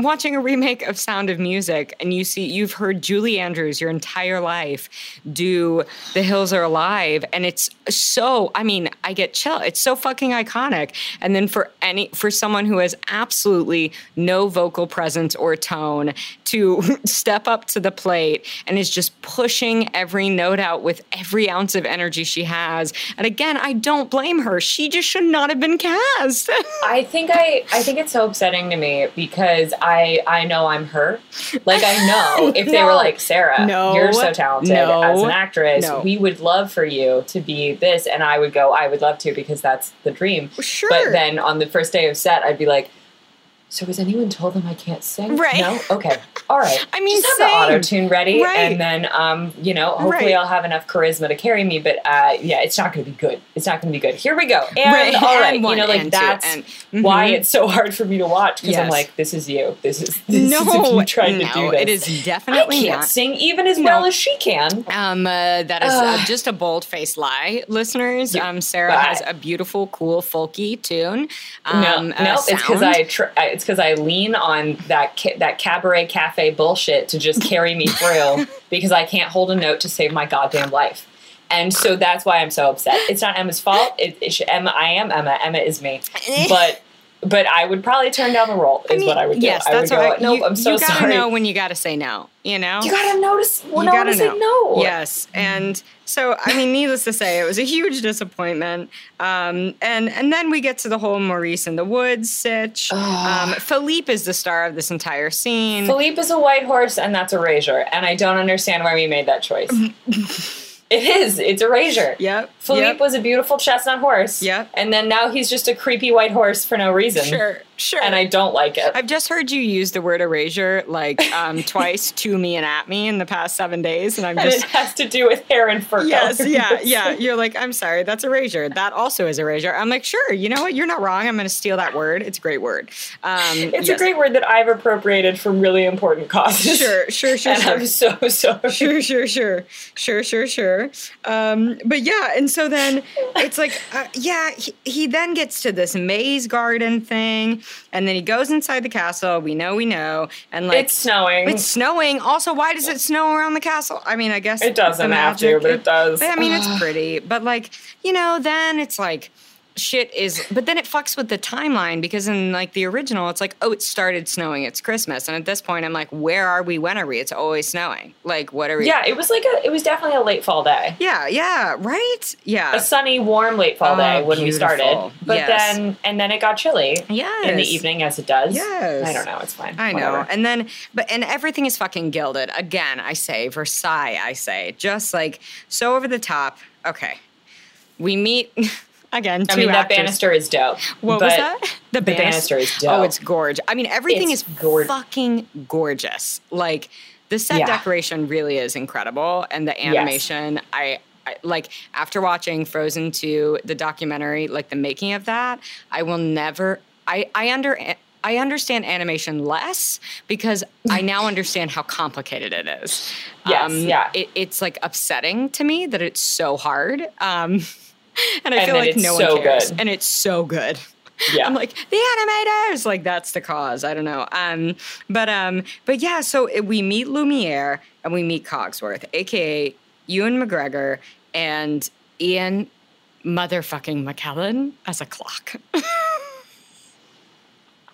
watching a remake of Sound of Music and you see you've heard Julie Andrews your entire life do The Hills Are Alive and it's so I mean I get chill it's so fucking iconic. And then for any for someone who has absolutely no vocal presence or tone to *laughs* step up to the plate and is just pushing every note out with every ounce of energy she has. And again I don't blame her. She just should not have been cast. *laughs* I think I I think it's so upsetting to me because I I know I'm her. Like I know *laughs* if they were like Sarah, No. you're so talented No. as an actress. No. We would love for you to be this, and I would go. I would love to because that's the dream. sure But then on the first day of set, I'd be like, "So has anyone told them I can't sing? Right. No. Okay. All right. *laughs* I mean, just have same. the auto tune ready, Right. and then um, you know, hopefully Right. I'll have enough charisma to carry me. But uh, yeah, it's not going to be good. It's not going to be good. Here we go. *laughs* And Right. all right, And you know, like that's and- why it's so hard for me to watch because I'm like, this is you. This is *laughs* this no, is if you tried no, to do this. it is definitely I can't not. sing even as No. well as she can. Um, uh, that is uh, just a bold-faced lie, listeners. Yeah, Um, Sarah but- has a beautiful, cool, folky tune. Um, no, uh, no, it's because. I tr- I- it's because I lean on that ca- that cabaret cafe bullshit to just *laughs* carry me through because I can't hold a note to save my goddamn life. And so that's why I'm so upset. It's not Emma's fault. It, it should, Emma, I am Emma. Emma is me. *laughs* But but I would probably turn down the role. Is I mean, what I would do. Yes, I that's would what go, Nope, you, I'm so you gotta sorry. know when you gotta say no. You know. you gotta notice. Well, You know gotta to say no. Yes, and so I mean, needless to say, it was a huge disappointment. Um, and and then we get to the whole Maurice in the woods sitch. Um, Philippe is the star of this entire scene. Philippe is a white horse, and that's erasure. And I don't understand why we made that choice. *laughs* it is. It's erasure. Yep. Philippe yep. was a beautiful chestnut horse. Yep. And then now he's just a creepy white horse for no reason. Sure, sure. And I don't like it. I've just heard you use the word erasure like um, *laughs* twice to me and at me in the past seven days, and I'm and just it has to do with hair and fur Yes, colors. yeah, yeah. You're like, I'm sorry, that's erasure. That also is erasure. I'm like, sure, you know what? You're not wrong. I'm going to steal that word. It's a great word. Um, It's yes. a great word that I've appropriated for really important causes. Sure, sure, sure, *laughs* and sure. I'm so sorry. Sure, sure, sure, sure, sure, sure. Um, but yeah, and so then it's like, uh, yeah, he, he then gets to this maze garden thing, and then he goes inside the castle. We know, we know, and like It's snowing. It's snowing. Also, why does it snow around the castle? I mean, I guess It doesn't have to, but it does. I mean, it's *sighs* pretty, but like you know, then it's like shit is. But then it fucks with the timeline because in like the original, it's like oh, it started snowing. It's Christmas, and at this point, I'm like, where are we? When are we? It's always snowing. Like, what are we? yeah, it was like a. It was definitely a late fall day. yeah, yeah, right, yeah. A sunny, warm late fall Oh, day when we started. But Yes. then, and then it got chilly Yes. in the evening, as it does. Yes. I don't know. It's fine. I know. Whatever. And then, but, and everything is fucking gilded. Again, I say, Versailles, I say. Just like so over the top. Okay. We meet, *laughs* again, two I mean, that banister is dope. What was that? The, the banister is dope. Oh, it's gorgeous. I mean, everything It's is gor- fucking gorgeous. Like, the set Yeah. decoration really is incredible. And the animation, I, I like after watching Frozen 2, the documentary, like the making of that, I will never I I under I understand animation less because I now *laughs* understand how complicated it is. Um, Yes, yeah. It, it's like upsetting to me that it's so hard. Um, and I And feel like no so one cares. good. And it's so good. Yeah. I'm like the animators, like that's the cause. I don't know. Um, but um, but yeah. So we meet Lumiere and we meet Cogsworth, aka Ewan McGregor and Ian motherfucking McKellen as a clock. *laughs*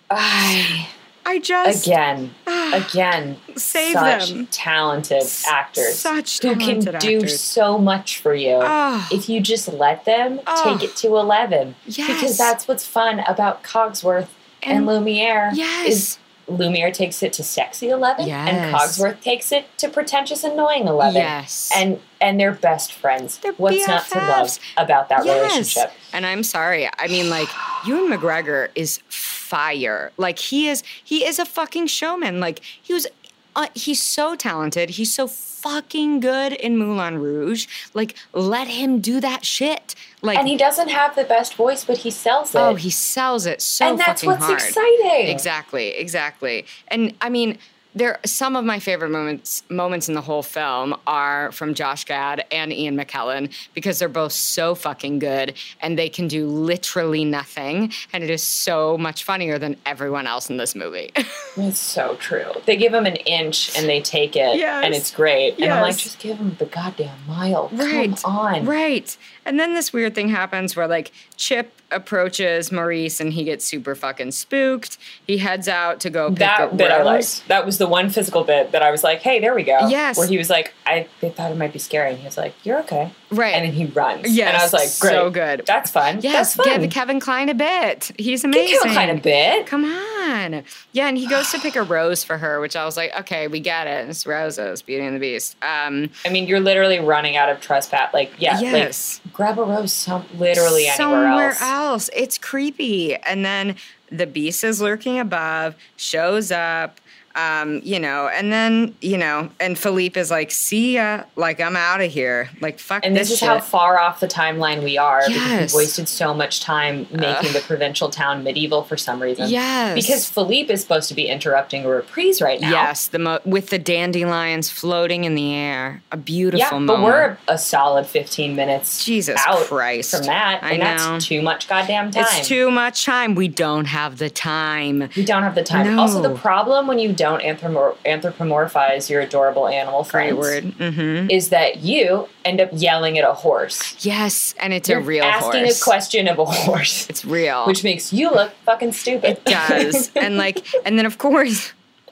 I, I just again, ah, again, save such them. talented actors Such who can talented do actors. so much for you Ah. if you just let them Ah. take it to 11 Yes. because that's what's fun about cogsworth and, And- lumiere Yes. is lumiere takes it to sexy 11 Yes. and cogsworth takes it to pretentious annoying 11 Yes. and and they're best friends They're what's not to love about that Yes. relationship And I'm sorry. I mean, like, Ewan McGregor is fire. Like, he is, he is a fucking showman. Like, he was, uh, he's so talented. He's so fucking good in Moulin Rouge. Like, let him do that shit. Like, and he doesn't have the best voice but he sells it oh, he sells it so and that's what's hard. exciting Exactly, exactly. And I mean, there some of my favorite moments moments in the whole film are from Josh Gad and Ian McKellen because they're both so fucking good and they can do literally nothing and it is so much funnier than everyone else in this movie. *laughs* It's so true. They give them an inch and they take it, Yes. and it's great. And I'm like, just give them the goddamn mile. Right. Come on. right. And then this weird thing happens where like Chip approaches Maurice and he gets super fucking spooked. He heads out to go pick That up bit I Rose. liked. That was the one physical bit that I was like, hey, there we go. Yes. Where he was like, I they thought it might be scary. And he was like, you're okay. Right. And then he runs. Yes, And I was like, great. so good. That's fun. Yes, That's fun. give Kevin Kline a bit. He's Give amazing. Kevin Kline a bit. Come on. Yeah, and he goes to pick a *sighs* rose for her, which I was like, okay, we get it. It's roses, Beauty and the Beast. Um, I mean, you're literally running out of trespass. Like, yeah, Yes. like grab a rose some literally anywhere somewhere else. else. It's creepy. And then the beast is lurking above, shows up. Um, you know, and then, you know, and Philippe is like, see ya, like I'm out of here. Like fuck And this, this is shit. how far off the timeline we are because Yes. we wasted so much time making the provincial town medieval for some reason. Yes. Because Philippe is supposed to be interrupting a reprise right now. Yes, the mo- with the dandelions floating in the air. A beautiful Yeah, moment. but we're a solid 15 minutes Jesus out Christ. from that. I And know. that's too much goddamn time. It's too much time. We don't have the time. we don't have the time. Also, the problem when you don't anthromo- anthropomorphize your adorable animal Great friends word. Mm-hmm. is that you end up yelling at a horse. Yes, and it's You're a real asking horse. a question of a horse, *laughs* It's real. which makes you look fucking stupid. It does. *laughs* and like, and then of course, *laughs*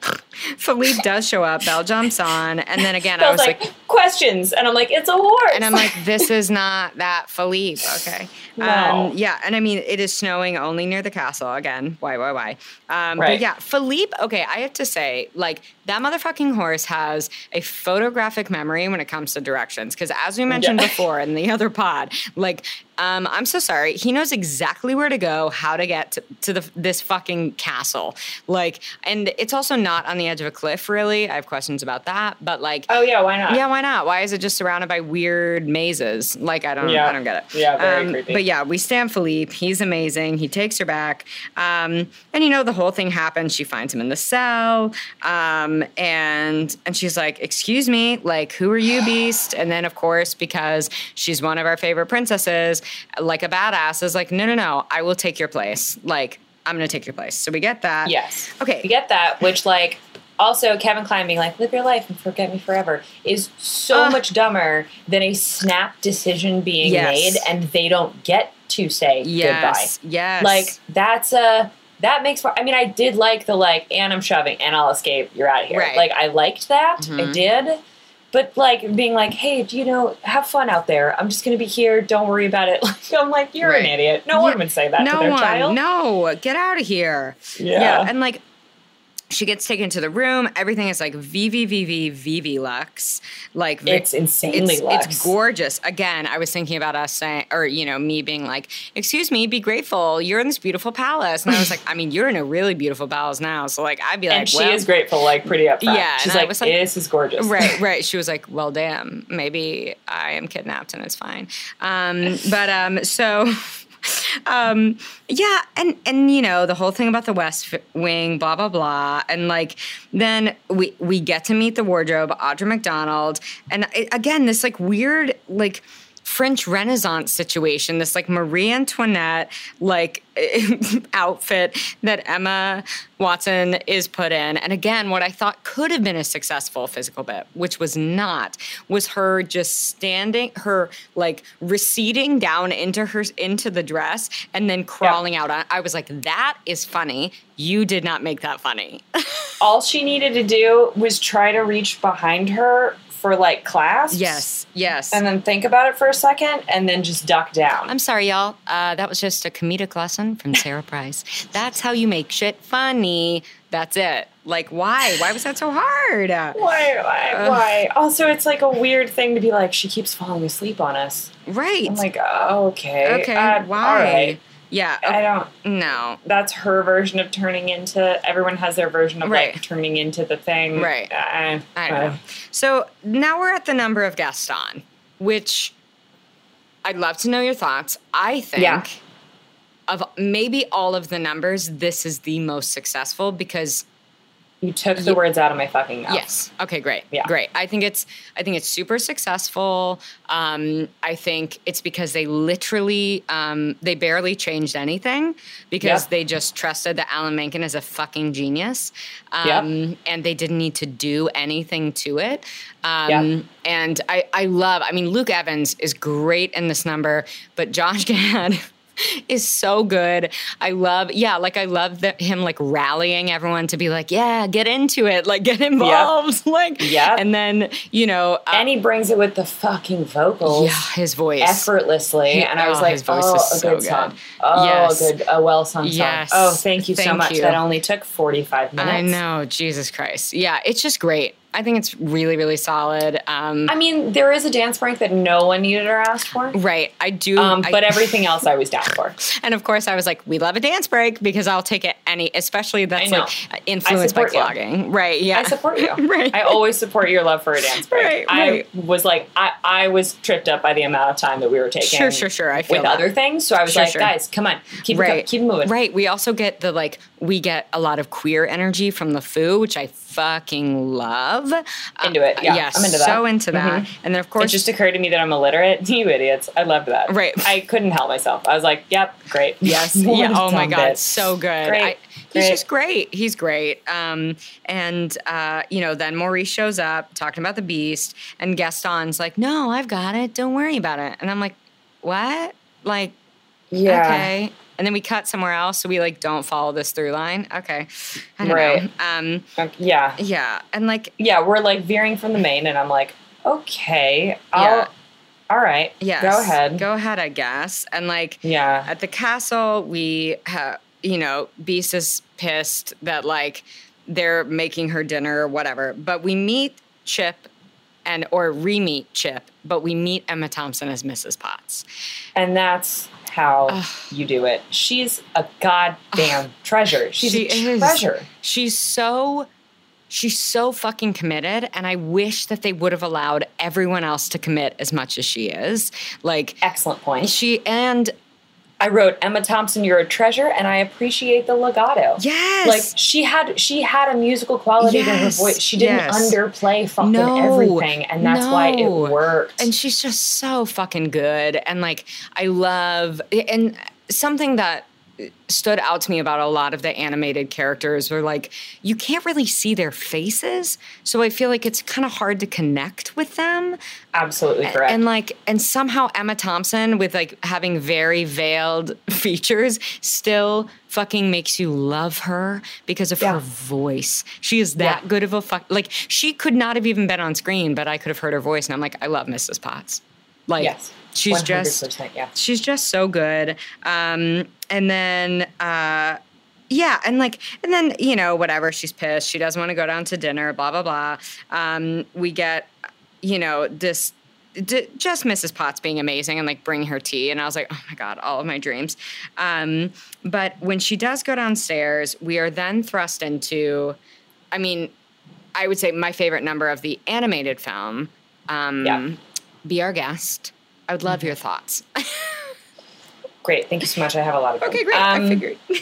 Philippe does show up. Belle jumps on, and then again, I I was was like, like, questions, and I'm like, it's a horse. and I'm like, this is not that Philippe. Okay. No. *laughs* Um, yeah, and I mean, it is snowing only near the castle again. Why, why, why? Um, But Right. yeah, Philippe. Okay, I have to say, like, that motherfucking horse has a photographic memory when it comes to directions. Because as we mentioned Yeah. before in the other pod, like, um, I'm so sorry. He knows exactly where to go, how to get to, to the this fucking castle. Like, and it's also not on the edge of a cliff. Really, I have questions about that. But like, oh yeah, why not? yeah, why not? Why is it just surrounded by weird mazes? Like I don't, Yeah. I don't get it. Yeah, very um, creepy. But yeah, we stand Philippe. He's amazing. He takes her back, um, and you know the whole thing happens. She finds him in the cell, um, and and she's like, "Excuse me, like who are you, Beast?" And then of course, because she's one of our favorite princesses, like a badass, is like, "No, no, no, I will take your place. Like I'm gonna take your place." So we get that. Yes. Okay. We get that, which like also Kevin Kline being like, live your life and forget me forever is so Uh. much dumber than a snap decision being Yes. made and they don't get to say Yes. goodbye. Yes. Like that's a that makes more I mean I did like the like and I'm shoving and I'll escape, you're out of here. Right. Like I liked that. I Mhm. did. But like being like, hey, do you know, have fun out there. I'm just gonna be here. Don't worry about it. *laughs* Like I'm like, you're an idiot. No one would say that no to their one. child. No, get out of here. Yeah. and like she gets taken to the room. Everything is like VVVV VV Lux. Like It's insanely it's, luxe. it's gorgeous. Again, I was thinking about us saying, or you know, me being like, "Excuse me, be grateful. You're in this beautiful palace." And I was like, "I mean, you're in a really beautiful palace now." So like, I'd be like, and she well, is grateful, like pretty upfront. Yeah, she's like, like- "This is gorgeous." right *laughs* right she was like well damn maybe i am kidnapped and it's fine um but um so *laughs* *laughs* um yeah and and you know the whole thing about the west wing blah blah blah and like then we we get to meet the wardrobe audra mcdonald and again this like weird like French Renaissance situation, this like Marie Antoinette like *laughs* outfit that Emma Watson is put in. And again, what I thought could have been a successful physical bit, which was not, was her just standing, her like receding down into her into the dress and then crawling out. I I was like, that is funny. You did not make that funny. *laughs* All she needed to do was try to reach behind her for like class. yes, yes. And then think about it for a second, and then just duck down. I'm sorry, y'all. Uh, that was just a comedic lesson from Sarah Price. *laughs* That's how you make shit funny. That's it. Like, why? Why was that so hard? why? Why? Ugh. why? Also, it's like a weird thing to be like, she keeps falling asleep on us. Right. I'm like, okay. okay. uh, why? All right. Yeah. I don't. no. That's her version of turning into. Everyone has their version of Right. like turning into the thing. Right. Uh, I don't uh, know. So now we're at the number of Gaston, which I'd love to know your thoughts. I think Yeah. of maybe all of the numbers, this is the most successful because You took the words out of my fucking mouth. Yes. Okay. Great. Yeah. Great. I think it's. I think it's super successful. Um, I think it's because they literally, um, they barely changed anything because Yep. they just trusted that Alan Menken is a fucking genius, um, Yep. and they didn't need to do anything to it. Um, Yep. And I, I love. I mean, Luke Evans is great in this number, but Josh *laughs* Gad. *laughs* is so good. I love, yeah, like I love that him like rallying everyone to be like, yeah, get into it, like get involved, *laughs* like, yeah. And then you know, uh, And he brings it with the fucking vocals. yeah, his voice, effortlessly, He- and I was oh, like, his voice "Oh, is a so good, song. Oh, Yes. a good, a well sung Yes. song. Oh, thank you so much. you. That only took forty five minutes. I know, Jesus Christ, yeah, it's just great. I think it's really, really solid. Um, I mean, there is a dance break that no one needed or asked for. right, I do, Um, I- but everything else I was down for. *laughs* and of course, I was like, we love a dance break because I'll take it any, especially that's like influenced by support you. right? Yeah, I support you. *laughs* Right. I always support your love for a dance break. Right, I right. was like, I, I was tripped up by the amount of time that we were taking. Sure, sure, sure. I feel with that. other things. So I was Sure, like, sure. guys, come on, keep right. go- keep it moving. Right. We also get the like we get a lot of queer energy from LeFou, which I fucking love. Into it. Yeah, yes, I'm into that. So into that. Mhm. And then of course, It just occurred to me that I'm illiterate. *laughs* You idiots. I loved that. Right. I couldn't help myself. I was like, yep, great. Yes. *laughs* Yeah. Oh my god. bit. So good. Great. I, he's Great. just great. He's great. Um, and uh, you know, then Maurice shows up talking about the beast, and Gaston's like, "No, I've got it. Don't worry about it." And I'm like, "What? Like, yeah. okay." And then we cut somewhere else, so we like don't follow this through line. Okay, Right. know. Um, yeah. yeah, and like, Yeah, we're like veering from the main, and I'm like, okay, I'll, Yeah. all right, yes, go ahead. go ahead, I guess. And like, Yeah, At the castle, we have, you know, Beast is pissed that like they're making her dinner or whatever. But we meet Chip and or re-meet Chip, but we meet Emma Thompson as Mrs. Potts. and that's how Ugh. you do it. She's a goddamn treasure. She's She a is. treasure. She's so she's so fucking committed and I wish that they would have allowed everyone else to commit as much as she is. Like Excellent point. she and I wrote Emma Thompson, you're a treasure, and I appreciate the legato. yes. Like she had, she had a musical quality to her Yes, voice. She didn't yes. underplay fucking No, everything, and that's why it worked. and she's just so fucking good and like i love and something that stood out to me about a lot of the animated characters were like you can't really see their faces so i feel like it's kind of hard to connect with them Absolutely correct. and like and somehow emma thompson with like having very veiled *laughs* features still fucking makes you love her because of Yeah. her voice she is that Yeah. good of a fuck like she could not have even been on screen but i could have heard her voice and i'm like i love mrs potts like yes, she's just yeah. she's just so good um and then uh yeah, and like, and then you know, whatever. She's pissed. She doesn't want to go down to dinner. Blah blah blah. Um, we get, you know, this d- just Mrs. Potts being amazing and like bringing her tea, and I was like, oh my god, all of my dreams. Um, but when she does go downstairs, we are then thrust into, I mean, I would say my favorite number of the animated film. Um, Yeah. Be our guest. I would love your thoughts. *laughs* Great, thank you so much. I have a lot of them. okay, great. I Um, figured. *laughs*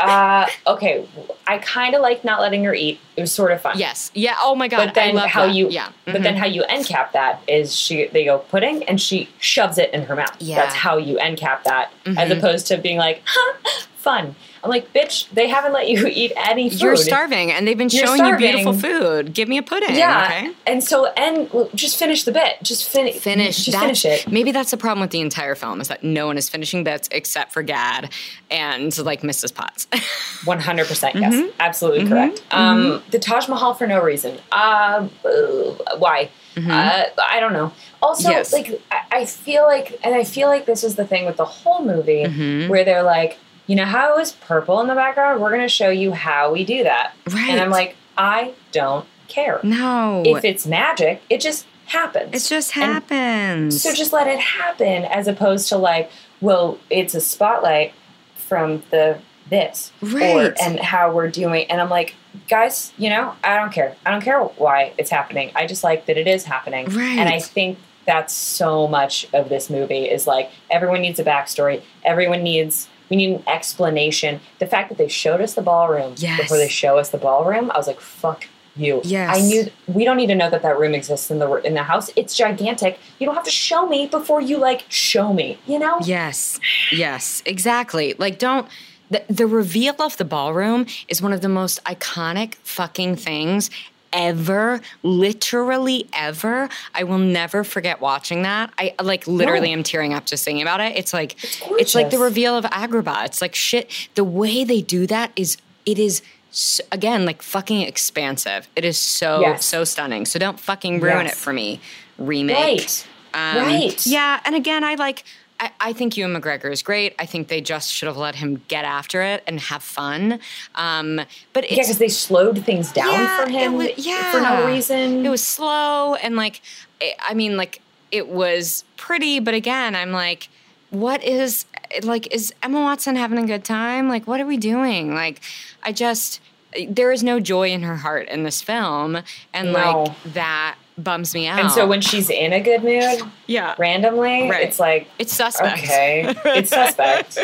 Uh, okay, I kind of like not letting her eat. It was sort of fun. yes. Yeah. Oh my god. But then I love how that. you Yeah. But then Mhm. how you end cap that is she they go pudding and she shoves it in her mouth. Yeah. That's how you end cap that, as Mhm. opposed to being like, *laughs* huh, fun. I'm like, bitch, they haven't let you *laughs* eat any food. You're starving, and they've been You're showing you beautiful food. Give me a pudding. Yeah, Okay. and so and well, just finish the bit. Just finish. Finish. Just finish it. Maybe that's the problem with the entire film is that no one is finishing bits except for Gad and like Mrs. Potts. *laughs* One hundred percent. Yes, Mhm. absolutely Mhm. correct. Um, the Taj Mahal for no reason. Uh, uh, why? Uh, I don't know. Also, Mm-hmm. Yes. like I, I feel like, and I feel like this is the thing with the whole movie, Mhm. where they're like, you know how it was purple in the background? We're going to show you how we do that. right. And I'm like, I don't care. no. If it's magic, it just happens. it just And happens. So just let it happen, as opposed to like, well, it's a spotlight from the this or Right. and how we're doing. And I'm like, guys, you know, I don't care. I don't care why it's happening. I just like that it is happening. Right. And I think that's so much of this movie is like everyone needs a backstory. Everyone needs we need an explanation. The fact that they showed us the ballroom Yes. before they show us the ballroom, I was like, fuck you. Yes. I knew we don't need to know that that room exists in the in the house. It's gigantic. You don't have to show me before you like show me. You know? Yes, yes, exactly. Like, don't. The, the reveal of the ballroom is one of the most iconic fucking things ever, literally ever. I will never forget watching that. I like literally No. am tearing up just thinking about it. It's like It's it's, like the reveal of Agrabah. It's like shit. The way they do that is it is s again like fucking expansive. It is so Yes. so stunning. So don't fucking ruin Yes. it for me. Remake. Right. Um, Right. Yeah, and again, I like. I, I think Ewan McGregor is great. I think they just should have let him get after it and have fun. Um, but Yeah, because they slowed things down Yeah, for him it wa- yeah. for no reason. it was slow and like, I mean, like it was pretty, but again, I'm like, what is like? Is Emma Watson having a good time? Like, what are we doing? Like, I just there is no joy in her heart in this film, and No. like that bums me out. and so when she's in a good mood, yeah, randomly, Right. it's like it's suspect. okay, it's *laughs* suspect.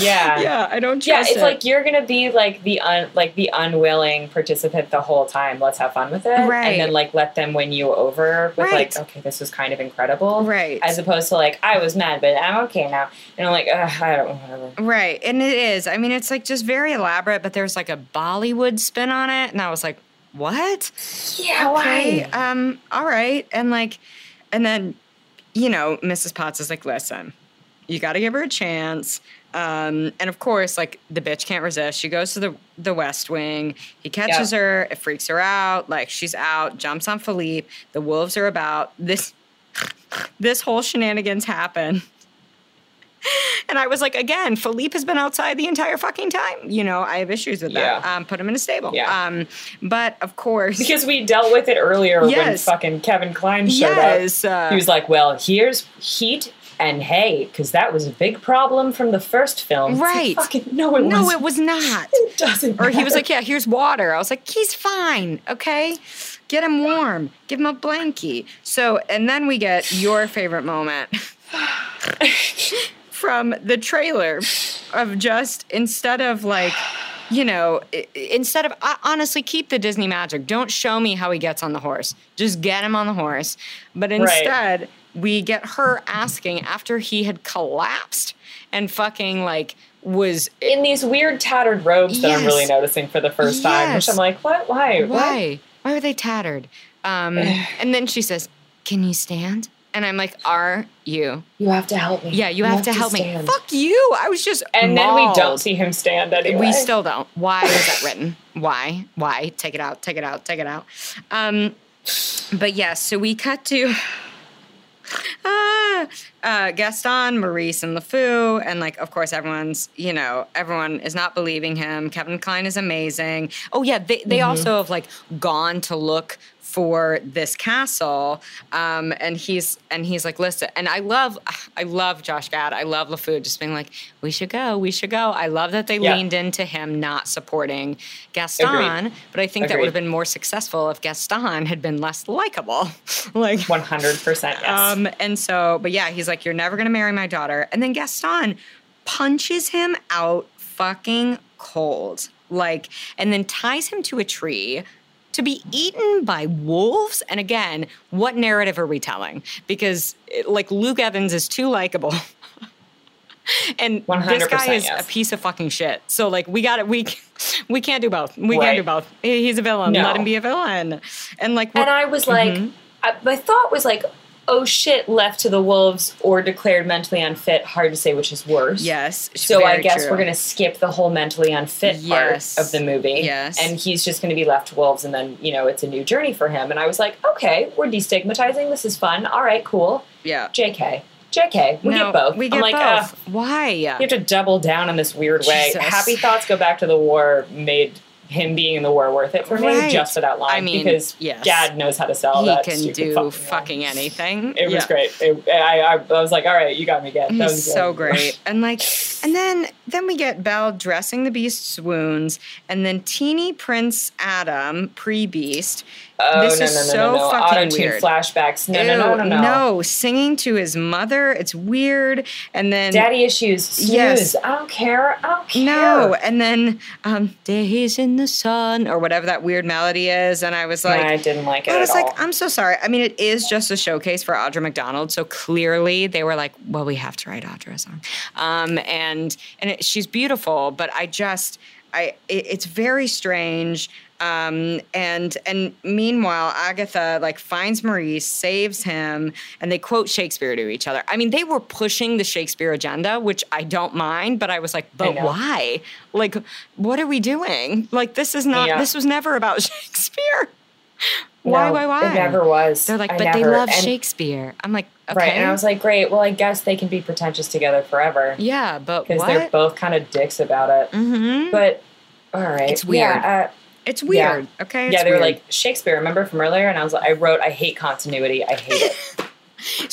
Yeah. *laughs* yeah, I don't Yeah, it's it. like you're gonna be like the un like the unwilling participant the whole time. Let's have fun with it, Right. And then like let them win you over with Right. like, okay, this was kind of incredible, right. As opposed to like, I was mad, but I'm okay now, and I'm like, I don't whatever. Right. And it is. I mean, it's like just very elaborate, but there's like a Bollywood spin on it. And I was like, what? Yeah, Okay. Um, all right. And like, and then, you know, Mrs. Potts is like, listen, you got to give her a chance. Um, and of course, like the bitch can't resist. She goes to the the West Wing. He catches her. It freaks her out. Like she's out. Jumps on Philippe. The wolves are about. This *laughs* this whole shenanigans happen. *laughs* And I was like, again, Philippe has been outside the entire fucking time. You know, I have issues with that. Yeah. Um, put him in a stable. Yeah. Um, but of course, Because we dealt with it earlier when fucking Kevin Kline showed yes, up. uh, He was like, "Well, here's heat and hay, because that was a big problem from the first film." Right. fucking, no, it no, wasn't. it was not. *laughs* It doesn't. Or he was like, yeah, here's water. I was like, he's fine, okay? Get him warm. Give him a blankie. So, and then we get your favorite moment *laughs* from the trailer of just instead of like, you know, instead of honestly keep the Disney magic. Don't show me how he gets on the horse. Just get him on the horse. But instead, we get her asking after he had collapsed and fucking like was in these weird tattered robes that I'm really noticing for the first time, which I'm like, what? Why? What? Why? Why are they tattered? Um, *sighs* and then she says, "Can you stand?" And I'm like, "Are you?" You have to help me. Yeah, you have, to help me. Fuck you! I was just And then we don't see him stand anyway. We still don't. Why is that *laughs* written? Why? Why? Take it out. Take it out. Take it out. Um, but yes, so we cut to ah, *sighs* uh, Gaston, Maurice, and LeFou, and like, of course, everyone's you know everyone is not believing him. Kevin Kline is amazing. Oh yeah, they they Mm-hmm. also have like gone to look for this castle um, and he's and he's like listen and i love i love josh gad i love LeFou just being like we should go we should go i love that they Yeah. leaned into him not supporting gaston but i think that would have been more successful if gaston had been less likable *laughs* like 100% yes. um, and so, but yeah, he's like, You're never gonna marry my daughter. And then Gaston punches him out fucking cold. Like, and then ties him to a tree to be eaten by wolves. And again, what narrative are we telling? Because it- like Luke Evans is too likable. *laughs* And this guy is yes. a piece of fucking shit. So like we got it. We *laughs* we can't do both. We can't do both. He's a villain. No. Let him be a villain. And like, and I was like, Mhm. I, my thought was like, oh shit, left to the wolves or declared mentally unfit. Hard to say which is worse. yes. So I guess true. we're gonna skip the whole mentally unfit Yes. part of the movie. Yes. And he's just gonna be left to wolves and then, you know, it's a new journey for him. And I was like, okay, we're destigmatizing. This is fun. All right, cool. Yeah. JK. JK. We No, get both. We get I'm like, both. "Ugh, Why? you have to double down in this weird way. Jesus. Happy thoughts go back to the war made him being in the war worth it for me Right. just for that line I mean, because yes. Gad knows how to sell he that can do fucking, fucking, anything. It was great. It, I, I, I was like, all right, you got me again. That was so good. great. *laughs* And like and then then we get Belle dressing the beast's wounds and then teeny Prince Adam, pre-beast. Oh, This no, is no, no, so no, no. fucking Auto-tune weird. flashbacks. No, no, no, no, no. No, singing to his mother. It's weird. And then Daddy issues. Snooze. Yes. I don't care. I don't care. no, and then um, days in the sun or whatever that weird melody is, and I was like, I didn't like it I was like, all. I'm so sorry. I mean, it is just a showcase for Audra McDonald, so clearly they were like, well, we have to write Audra a song, um, and and it, she's beautiful, but I just, I, it, it's very strange. Um, and and meanwhile, Agatha like finds Maurice, saves him, and they quote Shakespeare to each other. I mean, they were pushing the Shakespeare agenda, which I don't mind, but I was like, but why? Like, what are we doing? Like, this is not. Yeah. This was never about *laughs* Shakespeare. Why, No, why, why? It never was. They're like, I but they love and- Shakespeare. I'm like, okay. Right, and I was like, great. Well, I guess they can be pretentious together forever yeah, but because they're both kind of dicks about it. mm-hmm. But all right, It's weird. Yeah, uh, It's weird. Okay. yeah, It's they were like Shakespeare. Remember from earlier? And I was like, I wrote, I hate continuity. I hate it. *laughs*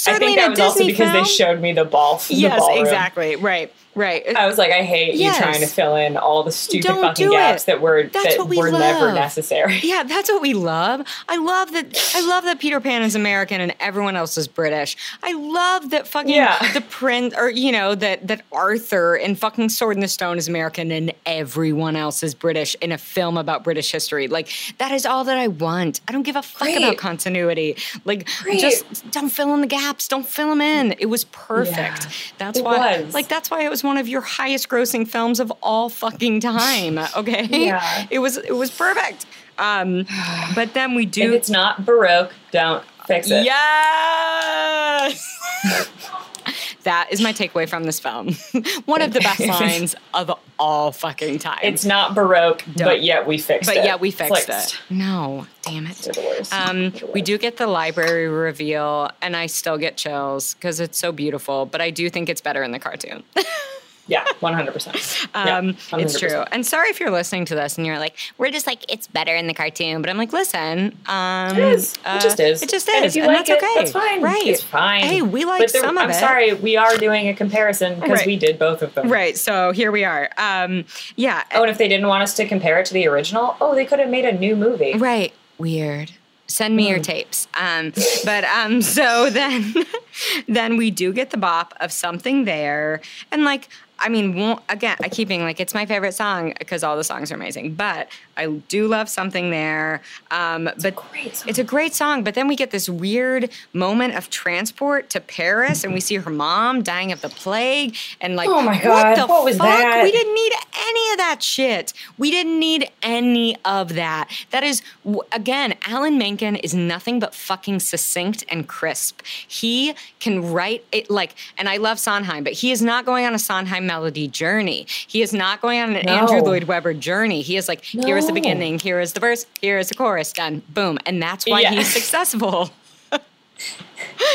I think in that was also Disney because they showed me the ball. the Yes, ballroom. exactly. Right. Right. I was like, I hate Yes. you trying to fill in all the stupid Don't fucking gaps it. that were That's that what we were never necessary. Yeah, *laughs* that's what we love. I love that. I love that Peter Pan is American and everyone else is British. I love that fucking Yeah. the prince, or you know that that Arthur in fucking Sword in the Stone is American and everyone else is British in a film about British history. Like that is all that I want. I don't give a fuck Great. about continuity. Like Great. just don't fill in the gaps. Don't fill them in. It was perfect. Yeah, that's it why. was. Like that's why it was one of your highest grossing films of all fucking time. *laughs* Okay. Yeah. It was it was perfect. Um, but then we do If it's not baroque, don't fix it. Yes. *laughs* that is my takeaway from this film. *laughs* One of the best lines of all fucking time. It's not baroque, Don't. but yet we fixed it. but it. yeah, we It's fixed like, it. No, damn it. They're the worst. Um, we do get the library reveal, and I still get chills because it's so beautiful. But I do think it's better in the cartoon. *laughs* Yeah, one hundred percent. Um, it's true. And sorry if you're listening to this and you're like, we're just like, it's better in the cartoon. But I'm like, listen, um, It is. uh, it just is. It just And is. you and like that's it, okay. that's fine. Right. It's fine. Hey, we like there- some of I'm it. sorry, we are doing a comparison because Right. we did both of them. Right. So here we are. Um, yeah. Oh, and if they didn't want us to compare it to the original, oh, they could have made a new movie. Right. Weird. Send me your Hmm. tapes. Um, but um, *laughs* so then, *laughs* then we do get the bop of something there, and like. I mean, again, I keep being like, it's my favorite song because all the songs are amazing. But I do love something there. Um, but great song. it's a great song. But then we get this weird moment of transport to Paris, and we see her mom dying of the plague, and like, Oh my what God, the what was fuck? that? We didn't need any of that shit. We didn't need any of that. That is, again, Alan Menken is nothing but fucking succinct and crisp. He can write it like, and I love Sondheim, but he is not going on a Sondheim melody journey. He is not going on an No. Andrew Lloyd Webber journey. He is like, here is the beginning, here is the verse, here is the chorus, done, boom. And that's why Yeah. he's successful. *laughs*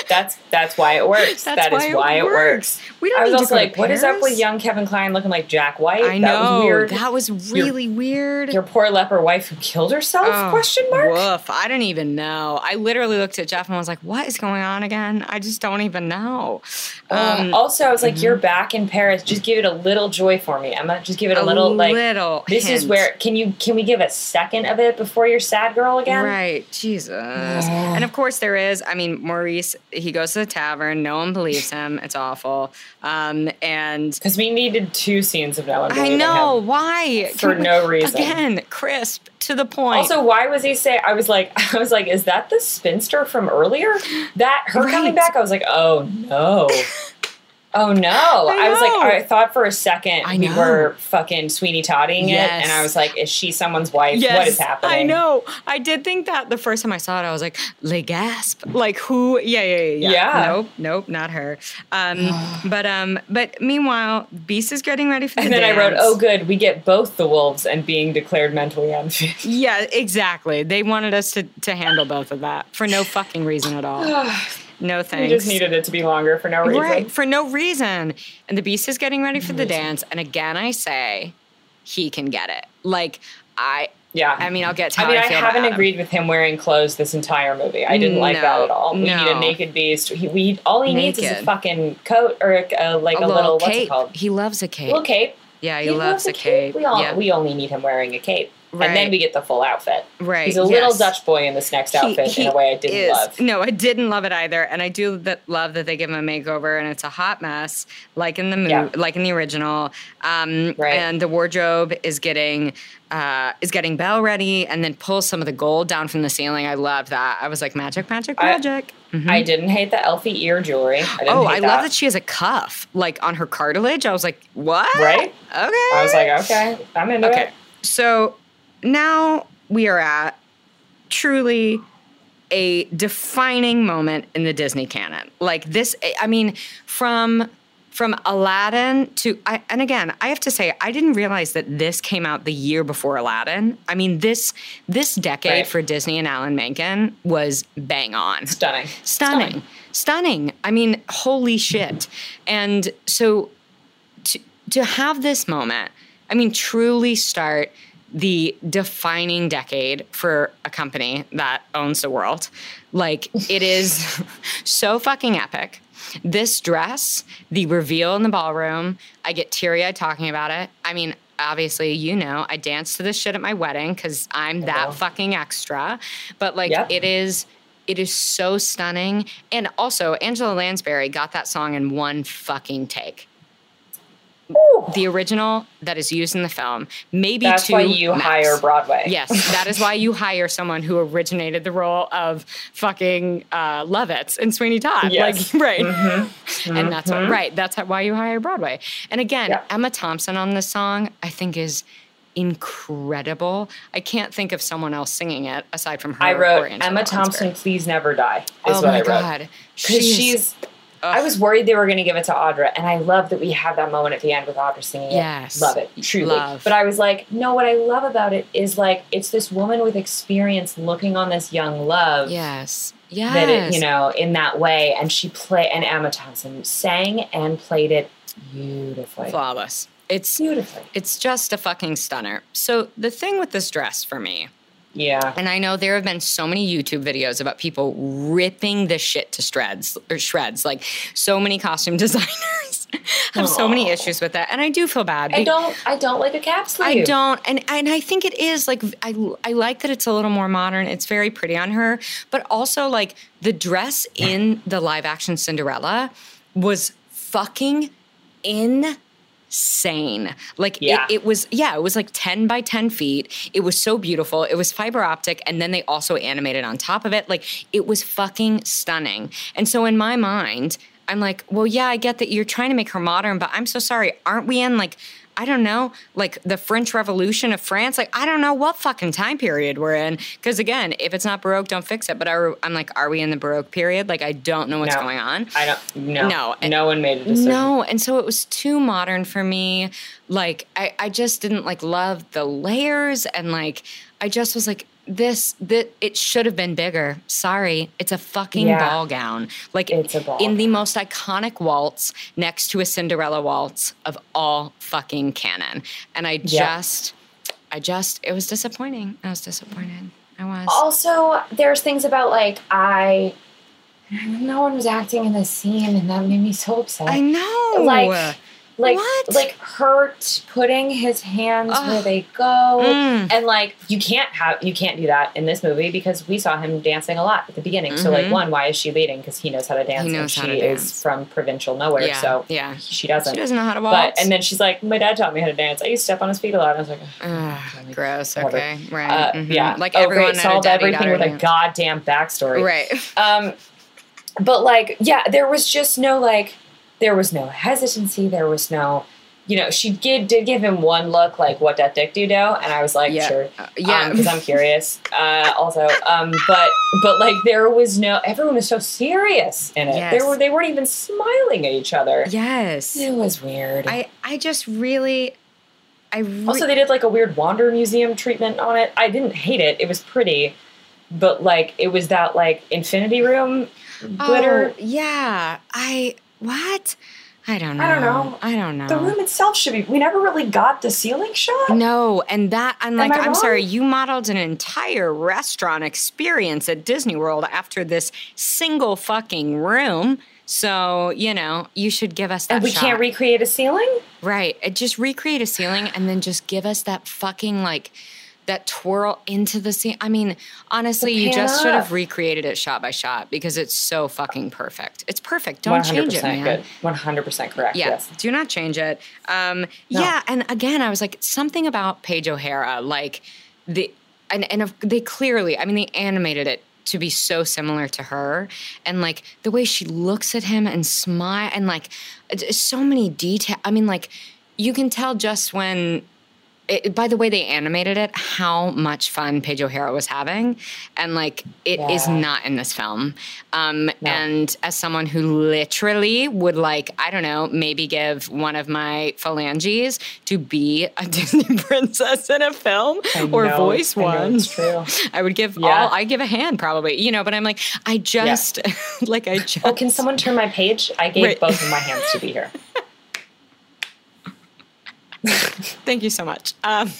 That's that's why it works. That's That is why it why it works. works. We don't I was also like, what is up with young Kevin Kline looking like Jack White? I That know. was weird. That was really weird. Your poor leper wife who killed herself? Oh, question mark. Woof. I didn't even know. I literally looked at Jeff and was like, what is going on again? I just don't even know. Um, also, I was like, "You're back in Paris. Just give it a little joy for me, Emma. Just give it a, A little like. little This is where can you can we give a second of it before you're sad girl again? Right, Jesus. *sighs* and of course, there is. I mean, Maurice, he goes to the tavern. No one believes him. It's awful. Um, and Because we needed two scenes of no one. I know why. For Can we- no reason. Again, crisp to the point. Also, why was he say? I was like, *laughs* I was like, is that the spinster from earlier? That her Right. coming back? I was like, oh no. *laughs* Oh no! I, was like. I thought for a second I we know. were fucking Sweeney Todding Yes. it, and I was like, is she someone's wife? Yes, what is happening? I know. I did think that the first time I saw it, I was like, "Le gasp!" Like who? Yeah, yeah, yeah. yeah. Nope, nope, not her. Um, *sighs* but um, but meanwhile, Beast is getting ready for the And then I wrote, oh good, we get both the wolves and being declared mentally unfit. Yeah, exactly. They wanted us to to handle both of that for no fucking reason at all. *sighs* *sighs* No we thanks. just needed it to be longer for no reason. Right, for no reason. And the beast is getting ready for the dance. And again, I say, he can get it. Like, I, Yeah. I mean, I'll get to I mean, I, I, haven't agreed with him wearing clothes this entire movie. I didn't like that at all. We need a naked beast. He, we all he needs is a fucking coat or a, uh, like A, a, little, little, what's it cape. called? He loves a cape. little cape. Yeah, he, loves, a cape. We all yeah. we only need him wearing a cape, Right. and then we get the full outfit. Right, He's a little yes. Dutch boy in this next outfit in a way I didn't is. love. No, I didn't love it either, and I do that, love that they give him a makeover, and it's a hot mess, like in the movie, Yeah. like in the original. Um, Right. And the wardrobe is getting uh, is getting Belle ready, and then pulls some of the gold down from the ceiling. I loved that. I was like, magic, magic, I- magic. Mhm. I didn't hate the elfie ear jewelry. I didn't Oh, I love that she has a cuff like on her cartilage. I was like, what? Right? Okay. I was like, okay, I'm into Okay. it. So now we are at truly a defining moment in the Disney canon. Like this, I mean, from from Aladdin to I, and again, I have to say I didn't realize that this came out the year before Aladdin. I mean, this this decade Right. for Disney and Alan Menken was bang on Stunning. stunning stunning i mean holy shit and so to to have this moment i mean truly start the defining decade for a company that owns the world like it is *laughs* so fucking epic this dress, the reveal in the ballroom, I get teary eyed talking about it. I mean, obviously, you know, I danced to this shit at my wedding because I'm that fucking extra. But like, yep. it is. It is so stunning. And also, Angela Lansbury got that song in one fucking take. Ooh. the original that is used in the film. Maybe that's two why you max. hire Broadway. Yes, that is why you hire someone who originated the role of fucking uh, Lovett and Sweeney Todd. Yes. Like *laughs* right, mm-hmm. and that's what, mm-hmm. right. That's why you hire Broadway. And again, yeah. Emma Thompson on this song, I think is incredible. I can't think of someone else singing it aside from her. I wrote Emma Thompson, please never die. oh my god, because she's Ugh. I was worried they were going to give it to Audra, and I love that we have that moment at the end with Audra singing yes. it. Love it, truly. Love. But I was like, no, what I love about it is like it's this woman with experience looking on this young love. Yes. Yes. That it, you know, in that way, and she played, and Emma Thompson sang and played it beautifully, flawless. It's beautifully. It's just a fucking stunner. So the thing with this dress for me yeah. And I know there have been so many YouTube videos about people ripping the shit to shreds or shreds. Like so many costume *laughs* designers have Aww. so many issues with that. And I do feel bad. I don't I don't like a cap sleeve. I don't. And and I think it is like I I like that it's a little more modern. It's very pretty on her, but also like the dress in the live action Cinderella was fucking in insane. Like yeah. it, it, was, yeah, it was like 10 by 10 feet. It was so beautiful. It was fiber optic. And then they also animated on top of it. Like it was fucking stunning. And so in my mind, I'm like, well, yeah, I get that you're trying to make her modern, but I'm so sorry. Aren't we in like I don't know, like the French Revolution of France. Like, I don't know what fucking time period we're in. Because again, if it's not Baroque, don't fix it. But are, I'm like, are we in the Baroque period? Like, I don't know what's no, going on. I don't, no. No. No one made a decision. No. And so it was too modern for me. Like, I, I just didn't like love the layers. And like, I just was like, this that it should have been bigger. Sorry, it's a fucking yeah. ball gown. Like ball in the most iconic waltz next to a Cinderella waltz of all fucking canon. And I just I just it was disappointing. I was disappointed. I was. Also, there's things about like I no one was acting in the scene and that made me so upset. I know. Like like what? like hurt putting his hands Ugh. where they go mm. and like you can't have you can't do that in this movie because we saw him dancing a lot at the beginning mm-hmm. so like mm-hmm. one why is she leading because he knows how to dance and she is from provincial nowhere yeah. so yeah she doesn't she doesn't know how to waltz but and then she's like my dad taught me how to dance I used to step on his feet a lot I was like like gross okay right uh, mm-hmm. yeah like oh, everyone great. solved everything with a goddamn backstory right um but like yeah there was just no like there was no hesitancy. There was no, you know, she did did give him one look like what that dick do do, and I was like, yeah. sure, uh, yeah, because um, I'm curious. Uh, also, um, but but like there was no, everyone was so serious in it. Yes. They were they weren't even smiling at each other. Yes, it was weird. I I just really. I re- also they did like a weird wander museum treatment on it. I didn't hate it. It was pretty, but like it was that like infinity room glitter. Oh, yeah, I what? I don't know. I don't know. I don't know. The room itself should be. We never really got the ceiling shot. No, and that I'm like, I'm wrong? sorry. You modeled an entire restaurant experience at Disney World after this single fucking room. So you know, you should give us that. And we shot. can't recreate a ceiling. Right. Uh, just recreate a ceiling, and then just give us that fucking like that twirl into the scene. I mean, honestly, you just should have recreated it shot by shot because it's so fucking perfect. It's perfect. Don't change it, man. Good. One hundred percent correct. Yeah, yes. do not change it. Um, no. Yeah, and again, I was like something about Paige O'Hara, like the and and they clearly, I mean, they animated it to be so similar to her and like the way she looks at him and smile and like so many detail i mean like you can tell just when it, by the way they animated it, how much fun Paige O'Hara was having, and like it yeah. is not in this film. Um, no. And as someone who literally would like, I don't know, maybe give one of my phalanges to be a *laughs* Disney princess in a film or know, voice one, I, *laughs* I would give yeah. all. I give a hand probably, you know. But I'm like, I just yeah. *laughs* like I just. Oh, can someone turn my page? I gave right. both of my hands to be here. *laughs* Thank you so much. Um,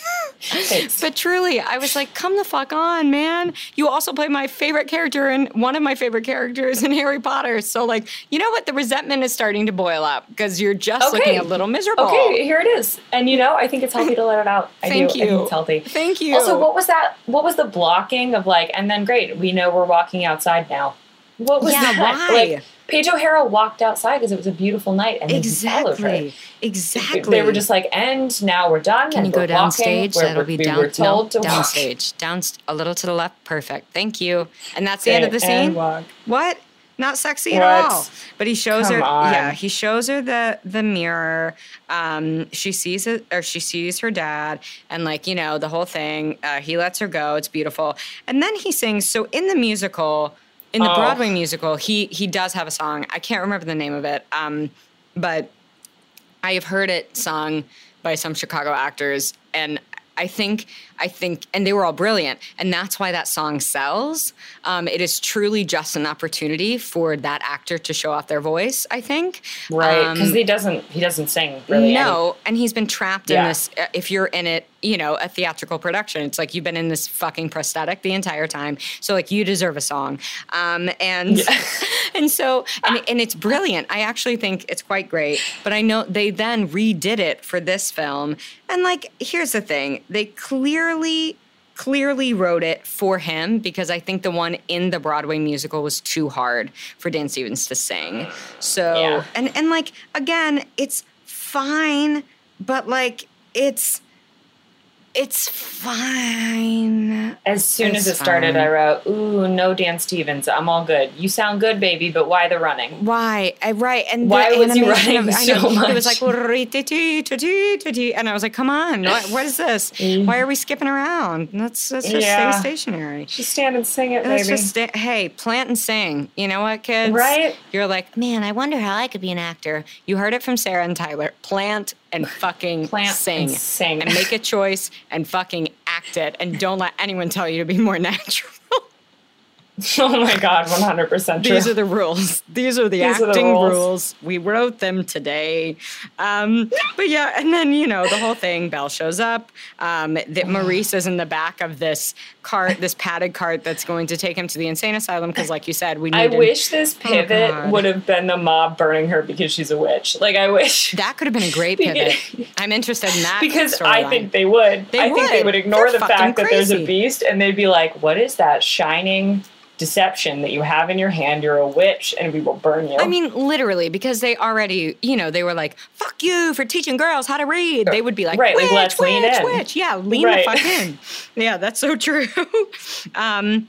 *laughs* but truly, I was like, come the fuck on, man. You also play my favorite character and one of my favorite characters in *laughs* Harry Potter. So, like, you know what? The resentment is starting to boil up because you're just okay. looking a little miserable. Okay, here it is. And you know, I think it's healthy to let it out. I Thank do. you. It's healthy. Thank you. Also, what was that? What was the blocking of like, and then great, we know we're walking outside now. What was yeah, that? Why? Like, Paige O'Hara walked outside because it was a beautiful night, and exactly, exactly. They were just like, "And now we're done." Can you go downstage? That'll be we down. No, downstage. Down a little to the left. Perfect. Thank you. And that's the end of the scene. What? Not sexy what? at all. But he shows Come her. On. Yeah, he shows her the the mirror. Um, she sees it, or she sees her dad, and like you know the whole thing. Uh, he lets her go. It's beautiful. And then he sings. So in the musical in the Oh. Broadway musical, he he does have a song. I can't remember the name of it, um, but I have heard it sung by some Chicago actors, and I think I think, and they were all brilliant, and that's why that song sells. Um, it is truly just an opportunity for that actor to show off their voice. I think, right? Because Um, he doesn't. He doesn't sing really. no, and he's been trapped in this. uh, If you're in it, you know, a theatrical production, it's like you've been in this fucking prosthetic the entire time. So like you deserve a song, um, and *laughs* and so and and it's brilliant. I actually think it's quite great. But I know they then redid it for this film, and like here's the thing: they clearly clearly wrote it for him because I think the one in the Broadway musical was too hard for Dan Stevens to sing. So Yeah. and and like again, it's fine, but like it's it's fine. As soon It's as it started, fine. I wrote, "Ooh, no Dan Stevens. I'm all good. You sound good, baby, but why the running?" Why? I, right. And Why was he running of, I know, so It was like, much? And I was like, come on, what, what is this? Why are we skipping around? Let's, let's just Yeah. stay stationary. Just stand and sing it, Let's baby. just stay, hey, plant and sing. You know what, kids? Right? You're like, man, I wonder how I could be an actor. You heard it from Sarah and Tyler. Plant and fucking Plant sing. and sing. And make a choice and fucking act it. And don't let anyone tell you to be more *laughs* natural. *laughs* oh my god, 100 percent true. These are the rules. These are the These are the acting rules. rules. We wrote them today. Um, but yeah, and then you know the whole thing. Belle shows up. Um, that *sighs* Maurice is in the back of this cart, this padded cart that's going to take him to the insane asylum. Because, like you said, we need. I wish this pivot God. would have been the mob burning her because she's a witch. Like I wish *laughs* that could have been a great *laughs* pivot. I'm interested in that because I think they would. They I think they would. would ignore They're the fact fucking that there's a beast and they'd be like, "What is that shining deception that you have in your hand? You're a witch, and we will burn you." I mean, literally, because they already, you know, they were like, "Fuck you for teaching girls how to read." They would be like, Right, like, let's witch, lean in." witch." Yeah, lean Right. the fuck in. *laughs* Yeah, that's so true. *laughs* um,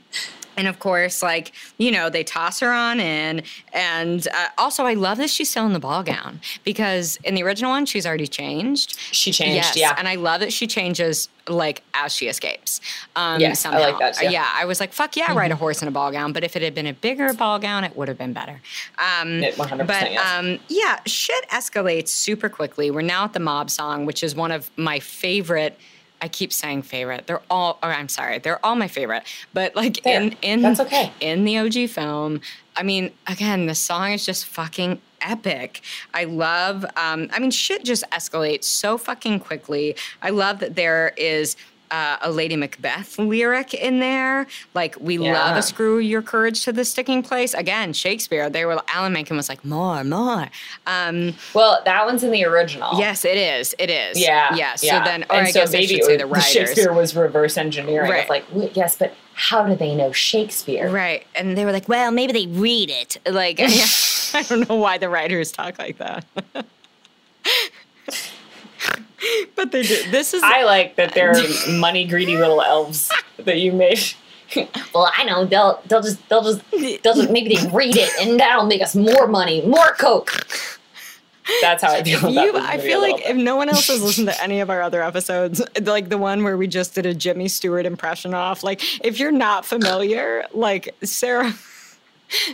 and of course, like you know, they toss her on in, and uh, also I love that she's still in the ball gown because in the original one she's already changed. she changed. Yes, yeah. and I love that she changes like as she escapes. Um, Yes, I like that, too. Yeah, I was like, "Fuck yeah, ride a horse in a ball gown." But if it had been a bigger ball gown, it would have been better. Um, It 100% but yes. um, yeah, shit escalates super quickly. We're now at the mob song, which is one of my favorite. I keep saying favorite. They're all. Or I'm sorry, they're all my favorite. But like Fair. in in That's okay. in the OG film, I mean, again, the song is just fucking epic. I love. Um, I mean, shit just escalates so fucking quickly. I love that there is. Uh, a Lady Macbeth lyric in there, like we love a screw your courage to the sticking place. Again, Shakespeare. They were Alan Menken was like more, more. Um, well, that one's in the original. Yes, it is. It is. Yeah. Yeah. So yeah. then, or and I so guess I maybe should say the *laughs* writers. Shakespeare was reverse engineering. Right. Like, yes, but how do they know Shakespeare? Right. And they were like, well, maybe they read it. Like, *laughs* I don't know why the writers talk like that. *laughs* *laughs* but they do. This is. I like that they're *laughs* money greedy little elves that you made. *laughs* Well, I know they'll they'll just they'll just they'll just maybe they read it and that'll make us more money, more coke. That's how I feel about you, I feel like if no one else has listened to any of our other episodes, like the one where we just did a Jimmy Stewart impression off, like if you're not familiar, like Sarah,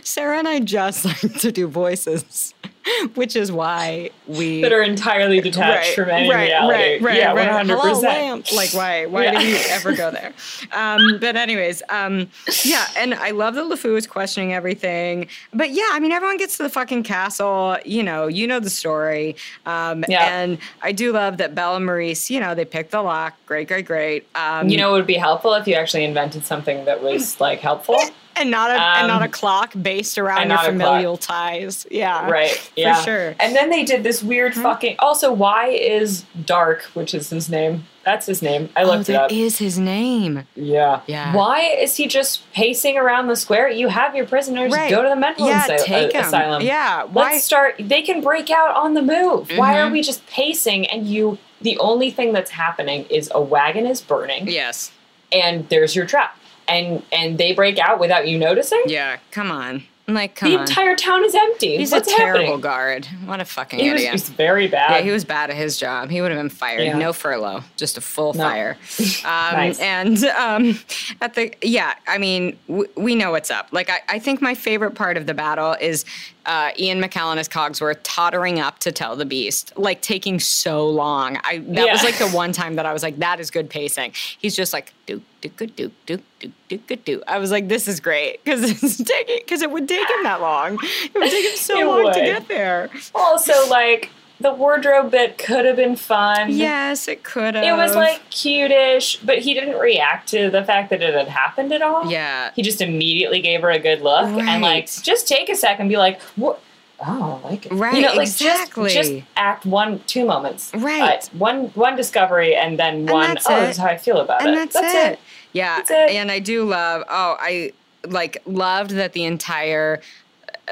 Sarah and I just like to do voices. *laughs* which is why we that are entirely detached from any right, reality. Right, right, yeah, right. 100%. Hello, lamp. Like, why? Why Yeah. did you *laughs* ever go there? Um, but anyways, um, yeah, and I love that LeFou is questioning everything. But yeah, I mean, everyone gets to the fucking castle. You know, you know the story. Um, Yeah. And I do love that Belle and Maurice. You know, they picked the lock. Great, great, great. Um, You know, it would be helpful if you actually invented something that was like helpful. And not a and not a um, clock based around your not a clock. familial ties. Yeah, Right. Yeah. For sure. And then they did this weird fucking. Also, why is D'Arque, which is his name? That's his name. I Oh, looked it that up. is his name. yeah. Yeah. Why is he just pacing around the square? You have your prisoners. Right. Go to the mental Yeah, asy- take uh, asylum. Yeah. Why? Let's start. They can break out on the move. Why are Mhm. we just pacing and you? The only thing that's happening is a wagon is burning yes. and there's your trap, and and they break out without you noticing. Yeah. Come on. I'm Like, come the on. entire town is empty. He's What's a terrible happening? guard. What a fucking He was, idiot. he's very bad. yeah, he was bad at his job. He would have been fired. Yeah. No furlough, just a full No. fire. *laughs* Um, Nice. And um, at the yeah, I mean, w- we know what's up. Like, I, I think my favorite part of the battle is uh, Ian McKellen as Cogsworth tottering up to tell the beast, like taking so long. I that yeah. was like the one time that I was like, that is good pacing. He's just like doo doo doo doo doo doo doo doo. I was like, this is great because it's *laughs* taking because it would take him that long. It would take him so it long would. to get there. Also, like the wardrobe bit could have been fun. Yes, it could have. It was like cutish, but he didn't react to the fact that it had happened at all. yeah. He just immediately gave her a good look and like just take a second and be like, what? Oh, I like it. Right, You know, like exactly. just, just act one, two moments. Right. Uh, one, one discovery and then one. that's oh, it. this is how I feel about and it. that's, it. Yeah, That's it. and I do love. Oh, I like loved that the entire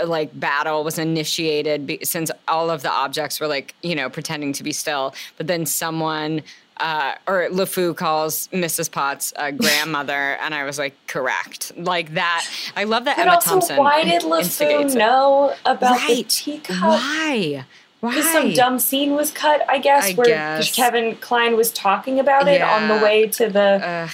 like battle was initiated be, since all of the objects were like you know pretending to be still, but then someone. Uh, or LeFou calls Mrs. Potts a *laughs* grandmother, and I was like, correct. Like that. I love that But Emma also, Thompson. why did LeFou it. know about the teacup? Why? Why? Because some dumb scene was cut, I guess, I where guess. Kevin Kline was talking about it on the way to the. Ugh.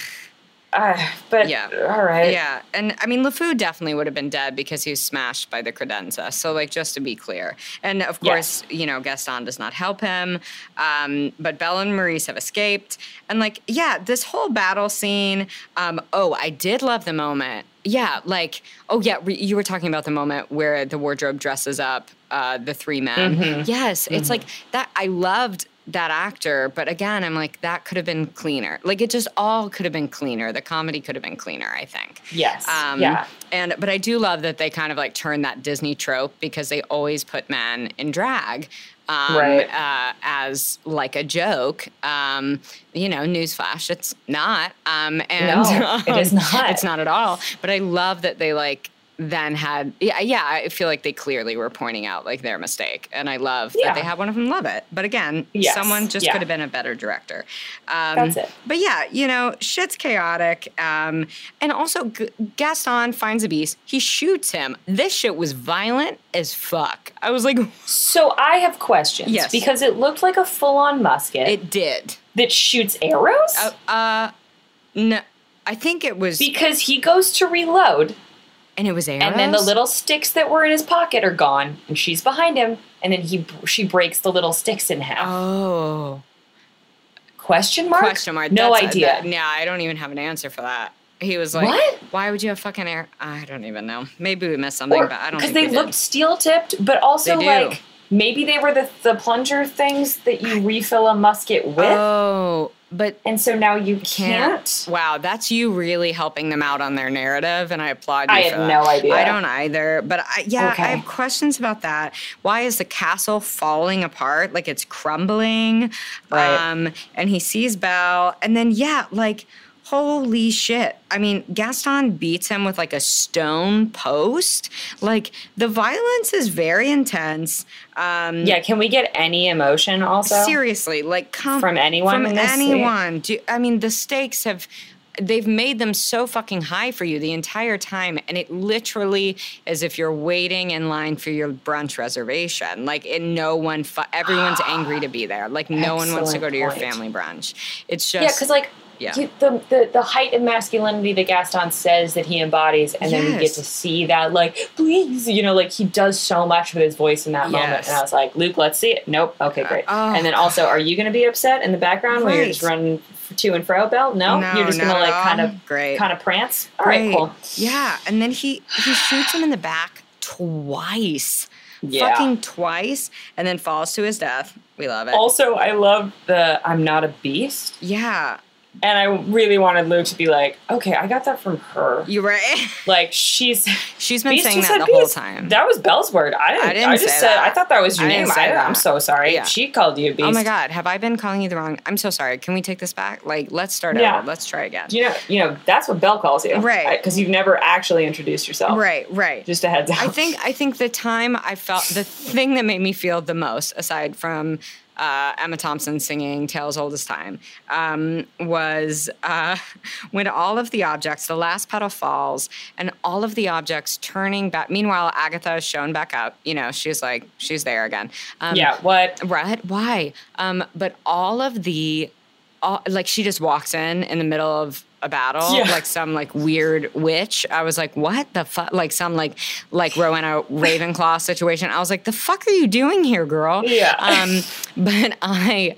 Uh, but Yeah. all right. Yeah, and I mean, LeFou definitely would have been dead because he was smashed by the credenza. So, like, just to be clear, and of course, you know, Gaston does not help him. Um, but Belle and Maurice have escaped, and like, yeah, this whole battle scene. Um, oh, I did love the moment. Yeah, like, oh yeah, re- you were talking about the moment where the wardrobe dresses up uh, the three men. Mm-hmm. Yes, it's like that. I loved that actor, but again, I'm like, that could have been cleaner. Like, it just all could have been cleaner. The comedy could have been cleaner. I think. Yes. Um, yeah. And but I do love that they kind of like turn that Disney trope because they always put men in drag. Um, Right. uh, as like a joke, um, you know, newsflash, it's not. Um, and No, it is *laughs* not. It's not at all. But I love that they like then had yeah yeah i feel like they clearly were pointing out like their mistake and i love Yeah. that they had one of them love it but again Yes, someone just yeah. could have been a better director um, That's it. but yeah, you know, shit's chaotic. Um, and also, G- Gaston finds a beast. He shoots him. This shit was violent as fuck. I was like, So I have questions. Yes. Because it looked like a full-on musket it did. that shoots arrows. Uh, uh no, I think it was, because he goes to reload, and it was arrows. and then the little sticks that were in his pocket are gone, and she's behind him, and then he she breaks the little sticks in half. Oh, Question mark? question mark. No That's- idea. that- yeah, I don't even have an answer for that. He was like, What? Why would you have fucking air? I don't even know. Maybe we missed something, but I don't because they looked steel tipped, but also like maybe they were the the plunger things that you refill a musket with, Oh, but and so now you can't. can't. Wow, that's you really helping them out on their narrative, and I applaud you. I had that. no idea. I don't either, but I, yeah, Okay. I have questions about that. Why is the castle falling apart? Like it's crumbling. Right. Um, and he sees Belle, and then yeah, like. Holy shit. I mean, Gaston beats him with like a stone post. Like, the violence is very intense. Um, Yeah, can we get any emotion also? Seriously, like come From anyone From anyone. Do, I mean, the stakes have. They've made them so fucking high for you the entire time, and it literally is if you're waiting in line for your brunch reservation. Like, and no one, fu- everyone's angry to be there. Like, no one wants to go Excellent to your point. family brunch. It's just Yeah, because like Yeah. you- the, the the height of masculinity that Gaston says that he embodies, and then we get to see that, like, please, you know, like he does so much with his voice in that moment. And I was like, Luke, let's see it. Nope. Okay, great. Oh, and then also, are you going to be upset in the background where you're just Right. running to and fro, Belle? No, you're just going to like kind of great. kind of prance. All right, Great. cool. Yeah, and then he he shoots him in the back twice. Yeah. Fucking twice, and then falls to his death. We love it. Also, I love the I'm not a beast. yeah, And I really wanted Lou to be like, okay, I got that from her. you're right. *laughs* Like she's She's been saying that the whole time. That was Belle's word. I didn't. I, I didn't just say said. that. I thought that was your I name. I. I'm so sorry. Yeah. She called you a beast. oh my god, have I been calling you the wrong? I'm so sorry. Can we take this back? Like, let's start Yeah. over. Let's try again. You know. You know. That's what Belle calls you, Right. Because you've never actually introduced yourself. Right, right. Just a heads up. I think I think the time I felt the thing that made me feel the most, aside from uh, Emma Thompson singing "Tale as Old as Time," um, was uh, when all of the objects, the last petal falls, and all of the objects turning back. Meanwhile, Agatha is shown back up. You know, she's like she's there again. Um, Yeah. What? Right? Why? Um, but all of the, all, like she just walks in in the middle of a battle, Yeah. like some like weird witch. I was like, what the fuck? Like some like like Rowena Ravenclaw situation. I was like, the fuck are you doing here, girl? Yeah. *laughs* Um, but I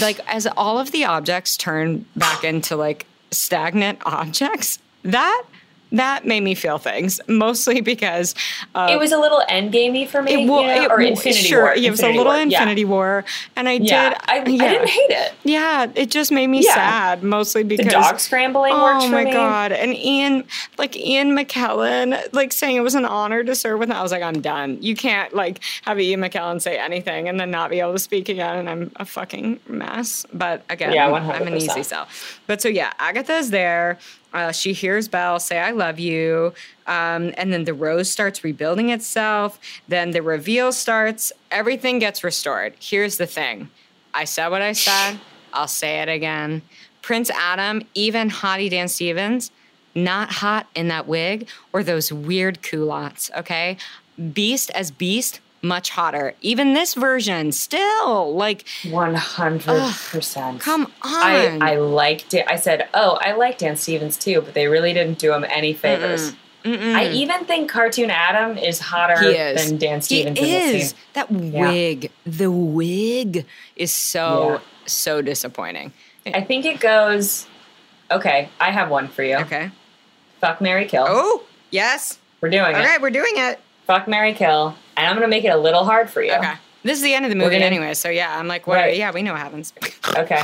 like as all of the objects turn back into like stagnant objects. That that made me feel things mostly because uh, it was a little endgamey for me, it, well, you know, it- or Infinity sure, War. it was a little War. Yeah. Infinity War, and I Yeah, did. I, I didn't hate it. Yeah, it just made me Yeah. sad, mostly because The dog scrambling Oh my me. god! And Ian, like Ian McKellen, like saying it was an honor to serve with. him. I was like, I'm done. You can't like have Ian McKellen say anything and then not be able to speak again. And I'm a fucking mess. But again, Yeah, I'm an easy sell. But so yeah, Agatha's there. Uh, she hears Belle say, I love you. Um, and then the rose starts rebuilding itself. Then the reveal starts. Everything gets restored. Here's the thing I said what I said. I'll say it again. Prince Adam, even Hottie Dan Stevens, not hot in that wig or those weird culottes, okay? Beast as Beast, much hotter. Even this version, still, like, One hundred percent. come on. I, I liked it. I said, "Oh, I like Dan Stevens too," but they really didn't do him any favors. Mm-mm. I even think Cartoon Adam is hotter is. than Dan Stevens He in is. That wig, the wig is so, Yeah. so disappointing. I think it goes. Okay, I have one for you. Okay. Fuck Mary Kill. Oh, yes. We're doing Okay, it. All right, we're doing it. Fuck Mary Kill, and I'm gonna make it a little hard for you. Okay. This is the end of the movie gonna- anyway, so yeah, I'm like, what? Right. Yeah, we know what happens. Okay.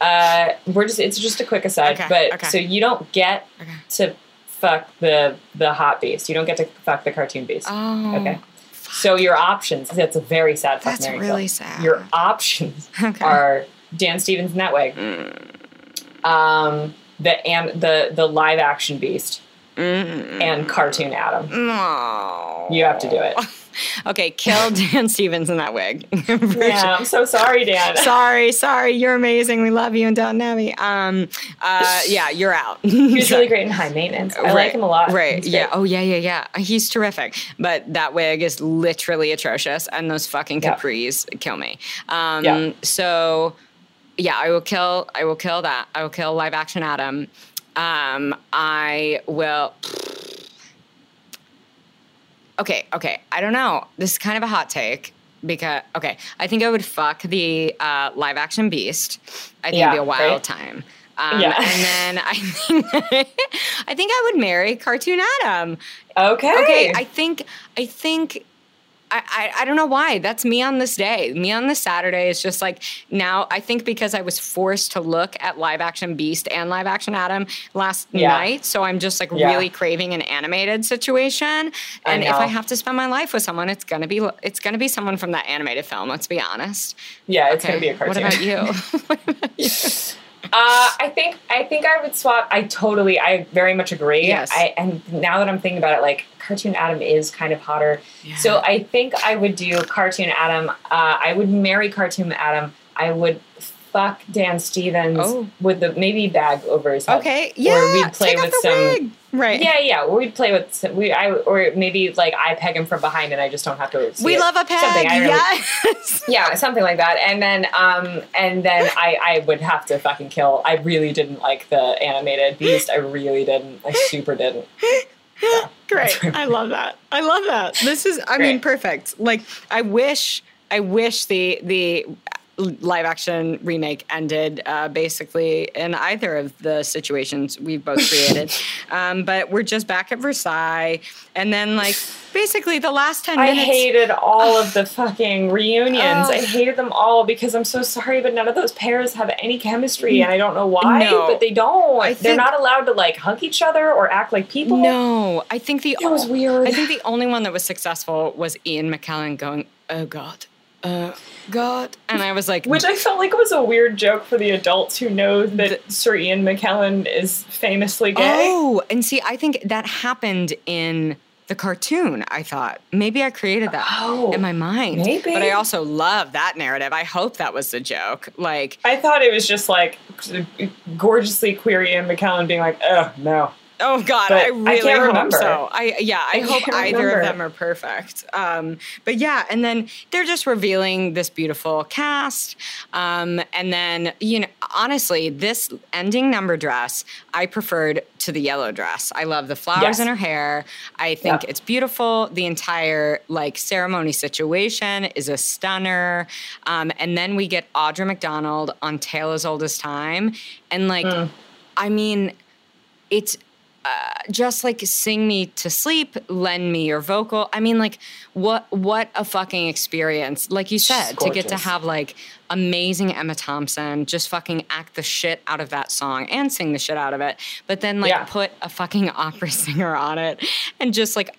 Uh, we're just. It's just a quick aside, Okay, but okay. so you don't get Okay. to fuck the the hot beast. You don't get to fuck the cartoon beast. Oh. Okay. So your options. That's a very sad fuck That's Mary really Kill. sad. Your options *laughs* are Dan Stevens in that way. Um, the and the the live action beast Mm. and cartoon Adam. No. You have to do it. *laughs* Okay, kill Dan Stevens in that wig. *laughs* Yeah, I'm so sorry, Dan. *laughs* sorry, sorry. You're amazing. We love you and Downton Abbey. Um, uh, yeah, you're out. He's really great in high maintenance. I like him a lot. Right. Yeah. Oh, yeah, yeah, yeah. He's terrific. But that wig is literally atrocious, and those fucking Yeah. capris kill me. Um, Yeah. So, yeah, I will kill. I will kill that. I will kill live action Adam. Um, I will. Okay. Okay. I don't know. This is kind of a hot take. Because okay, I think I would fuck the uh, live action Beast. I think Yeah, it'd be a wild right? time. Um, Yeah. And then I think *laughs* I think I would marry Cartoon Adam. Okay. Okay, I think I think I, I I don't know why. That's me on this day. Me on this Saturday is just like now. I think because I was forced to look at live action Beast and live action Adam last Yeah. night, so I'm just like Yeah. really craving an animated situation. I And if I have to spend my life with someone, it's gonna be it's gonna be someone from that animated film. Let's be honest. yeah, it's Okay, gonna be a cartoon. What about you? what about you? Uh, I think I think I would swap. I totally, I very much agree. Yes. I and now that I'm thinking about it, like cartoon Adam is kind of hotter. So I think I would do cartoon Adam. Uh, I would marry cartoon Adam. I would fuck Dan Stevens Oh. with the maybe bag over his head. Okay, yeah. Or we'd play with the some wig. right. Yeah, yeah. We'd play with some- we. I or maybe like I peg him from behind, and I just don't have to. See We it. love a peg. Something really- yes. *laughs* yeah, something like that. And then, um, and then I, I would have to fucking kill. I really didn't like the animated Beast. I really didn't. I super didn't. *laughs* *laughs* Great. I love that. I love that. This is I mean perfect. Like I wish I wish the the live action remake ended uh, basically in either of the situations we've both created. *laughs* um, but we're just back at Versailles and then like basically the last 10 minutes. I hated all of the *sighs* fucking reunions. Oh. I hated them all because I'm so sorry, but none of those pairs have any chemistry, and I don't know why, No. but they don't. I They're not allowed to like hug each other or act like people. No, I think the It was weird. I think the only one that was successful was Ian McKellen going, "Oh God, oh God," and I was like, Which I felt like was a weird joke for the adults who know that Sir Ian McKellen is famously gay. Oh, and see, I think that happened in the cartoon. I thought maybe I created that Oh, in my mind. maybe. but I also love that narrative. I hope that was the joke. Like, I thought it was just like gorgeously queer Ian McKellen being like, oh no. Oh God, But I I really can't hope remember. so. I yeah, I, I hope either remember. of them are perfect. Um, but yeah, and then they're just revealing this beautiful cast. Um, and then you know, honestly, this ending number dress I preferred to the yellow dress. I love the flowers Yes. in her hair. I think Yeah. it's beautiful. The entire like ceremony situation is a stunner. Um, and then we get Audra McDonald on Tale as Old as Time, and like, Mm. I mean, it's uh, just like sing me to sleep, lend me your vocal. I mean, like what what a fucking experience! Like you said, to get to have like amazing Emma Thompson just fucking act the shit out of that song and sing the shit out of it, but then like Yeah. put a fucking opera *laughs* singer on it and just like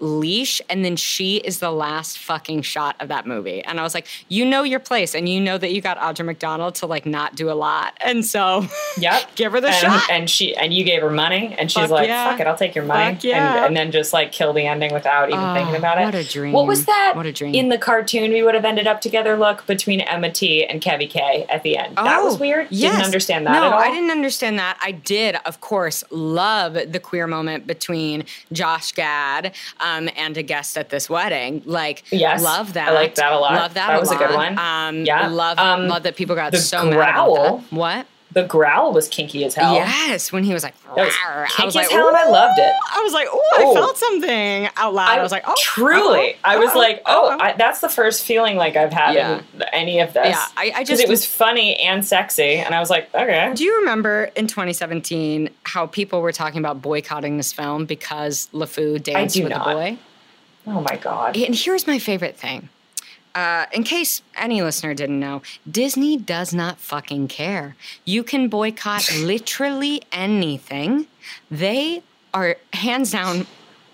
unleash and then she is the last fucking shot of that movie and i was like you know your place and you know that you got audra mcdonald to like not do a lot and so Yep. *laughs* give her the and, shot and she and you gave her money and she's Fuck like, yeah. fuck it, I'll take your money. Fuck yeah. And and then just like kill the ending without even Oh, thinking about it. what a dream. What was that What a dream. in the cartoon we would have ended up together look between Emma T and Kevy K at the end? that was Oh, weird. Yes. Didn't understand that no, at all. I didn't understand that. I did, of course, love the queer moment between Josh Gad um, and a guest at this wedding. Like, Yes, love that. I liked that a lot. Love that. That was a good one. Um, Yeah. Love, Um, love that people got so mad growl. about that. What? The growl was kinky as hell. Yes, when he was like, That was "Rawr," I kinky was as like, hell and I loved it. I was like, oh, I felt something out loud. I, was like, oh, truly. oh, I was oh, like, oh. I, that's the first feeling like I've had Yeah. in any of this. yeah. I, I just it was funny and sexy, and I was like, okay. Do you remember in 2017 how people were talking about boycotting this film because LeFou danced with not. a boy? Oh my god. And here's my favorite thing. Uh, in case any listener didn't know, Disney does not fucking care. You can boycott *laughs* literally anything. They are hands down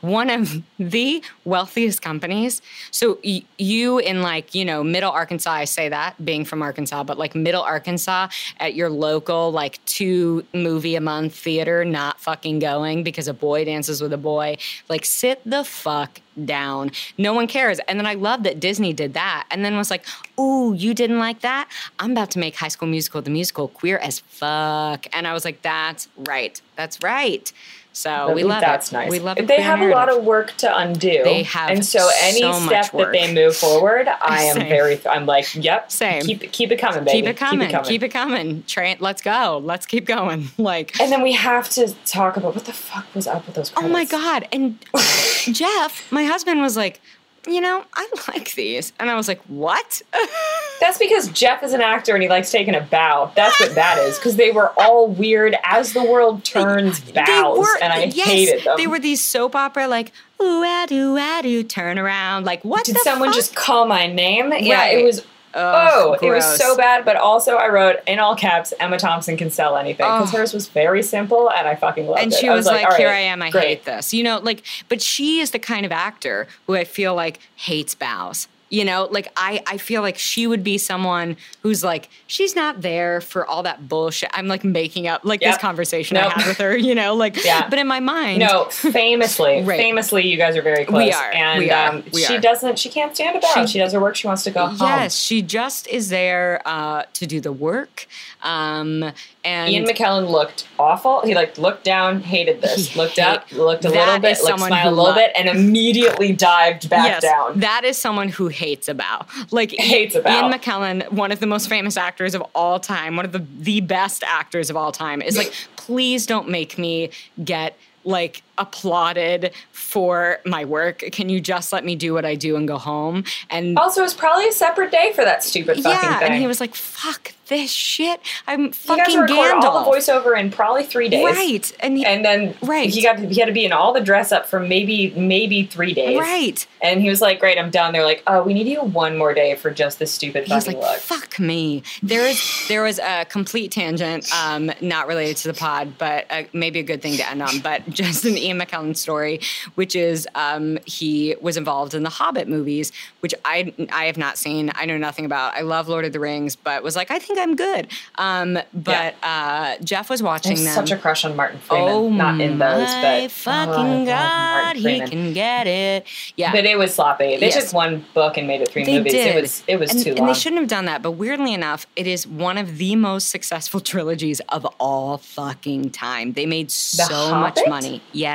one of the wealthiest companies. So y- you in like, you know, middle Arkansas, I say that being from Arkansas, but like middle Arkansas at your local like two movie a month theater not fucking going because a boy dances with a boy, like sit the fuck down. No one cares. And then I love that Disney did that and then was like, "Ooh, you didn't like that? I'm about to make High School Musical the musical queer as fuck." And I was like, "That's right. That's right." So we love that's it. nice. We love They have a lot of work to undo. They have and so any so much step work. that they move forward, *laughs* I am Same. very. I'm like, yep. Same. Keep keep it coming, baby. Keep it coming. Keep it coming. Keep it coming. Train. Let's go. Let's keep going. *laughs* Like, And then we have to talk about what the fuck was up with those. oh my god! And *laughs* Jeff, my husband, was like, you know, I like these, and I was like, what? *laughs* That's because Jeff is an actor and he likes taking a bow. That's what that is. Because they were all weird as the world turns bows, and I yes, hated them. They were these soap opera like ooh ah doo ah doo turn around like what Did the someone fuck? just call my name? Yeah, Right. it was. Oh, it was so bad. But also, I wrote in all caps, Emma Thompson can sell anything because Oh. hers was very simple, and I fucking loved and it. And she I was, like, all "Here right, I am. I great. hate this." You know, like, but she is the kind of actor who I feel like hates bows. You know, like I, I feel like she would be someone who's like, she's not there for all that bullshit. I'm like making up like this conversation Nope. I had with her, you know, like, Yeah. but in my mind, No, *laughs* famously, Right. famously, you guys are very close. are, and we are, Um, we she are. doesn't. She can't stand about. She- She, does her work. She wants to go home. Yes, she just is there uh, to do the work. Um, And Ian McKellen looked awful. He like looked down, hated this, He looked up, looked a little bit, looked smiled a little lo- bit, and immediately dived back yes, down. that is someone who hates about. Like *laughs* Hates about. Ian McKellen, one of the most famous actors of all time, one of the the best actors of all time, is like, please don't make me get like applauded for my work. Can you just let me do what I do and go home? And also, it's probably a separate day for that stupid fucking yeah, thing. and he was like, "Fuck this shit! I'm fucking record Gandalf." all the voiceover in probably three days. right, and, he, And then Right. he got to, he had to be in all the dress up for maybe maybe three days. right. And he was like, "Great, I'm done." They're like, "Oh, we need you one more day for just this stupid He's fucking like, look." "Fuck me." There is there was a complete tangent, um, not related to the pod, but uh, maybe a good thing to end on. But just an Ian McKellen story, which is um, he was involved in the Hobbit movies, which I I have not seen. I know nothing about. I love Lord of the Rings, but was like, I think I'm good. Um, but uh, Jeff was watching have them. such a crush on Martin Freeman. Oh Not in those, my but oh, fucking love god, he can get it. Yeah, But it was sloppy. They Yes. took one book and made it three they movies. did. It was it was and, too and long. they shouldn't have done that. But weirdly enough, it is one of the most successful *laughs* trilogies of all fucking time. They made so much money. Yes,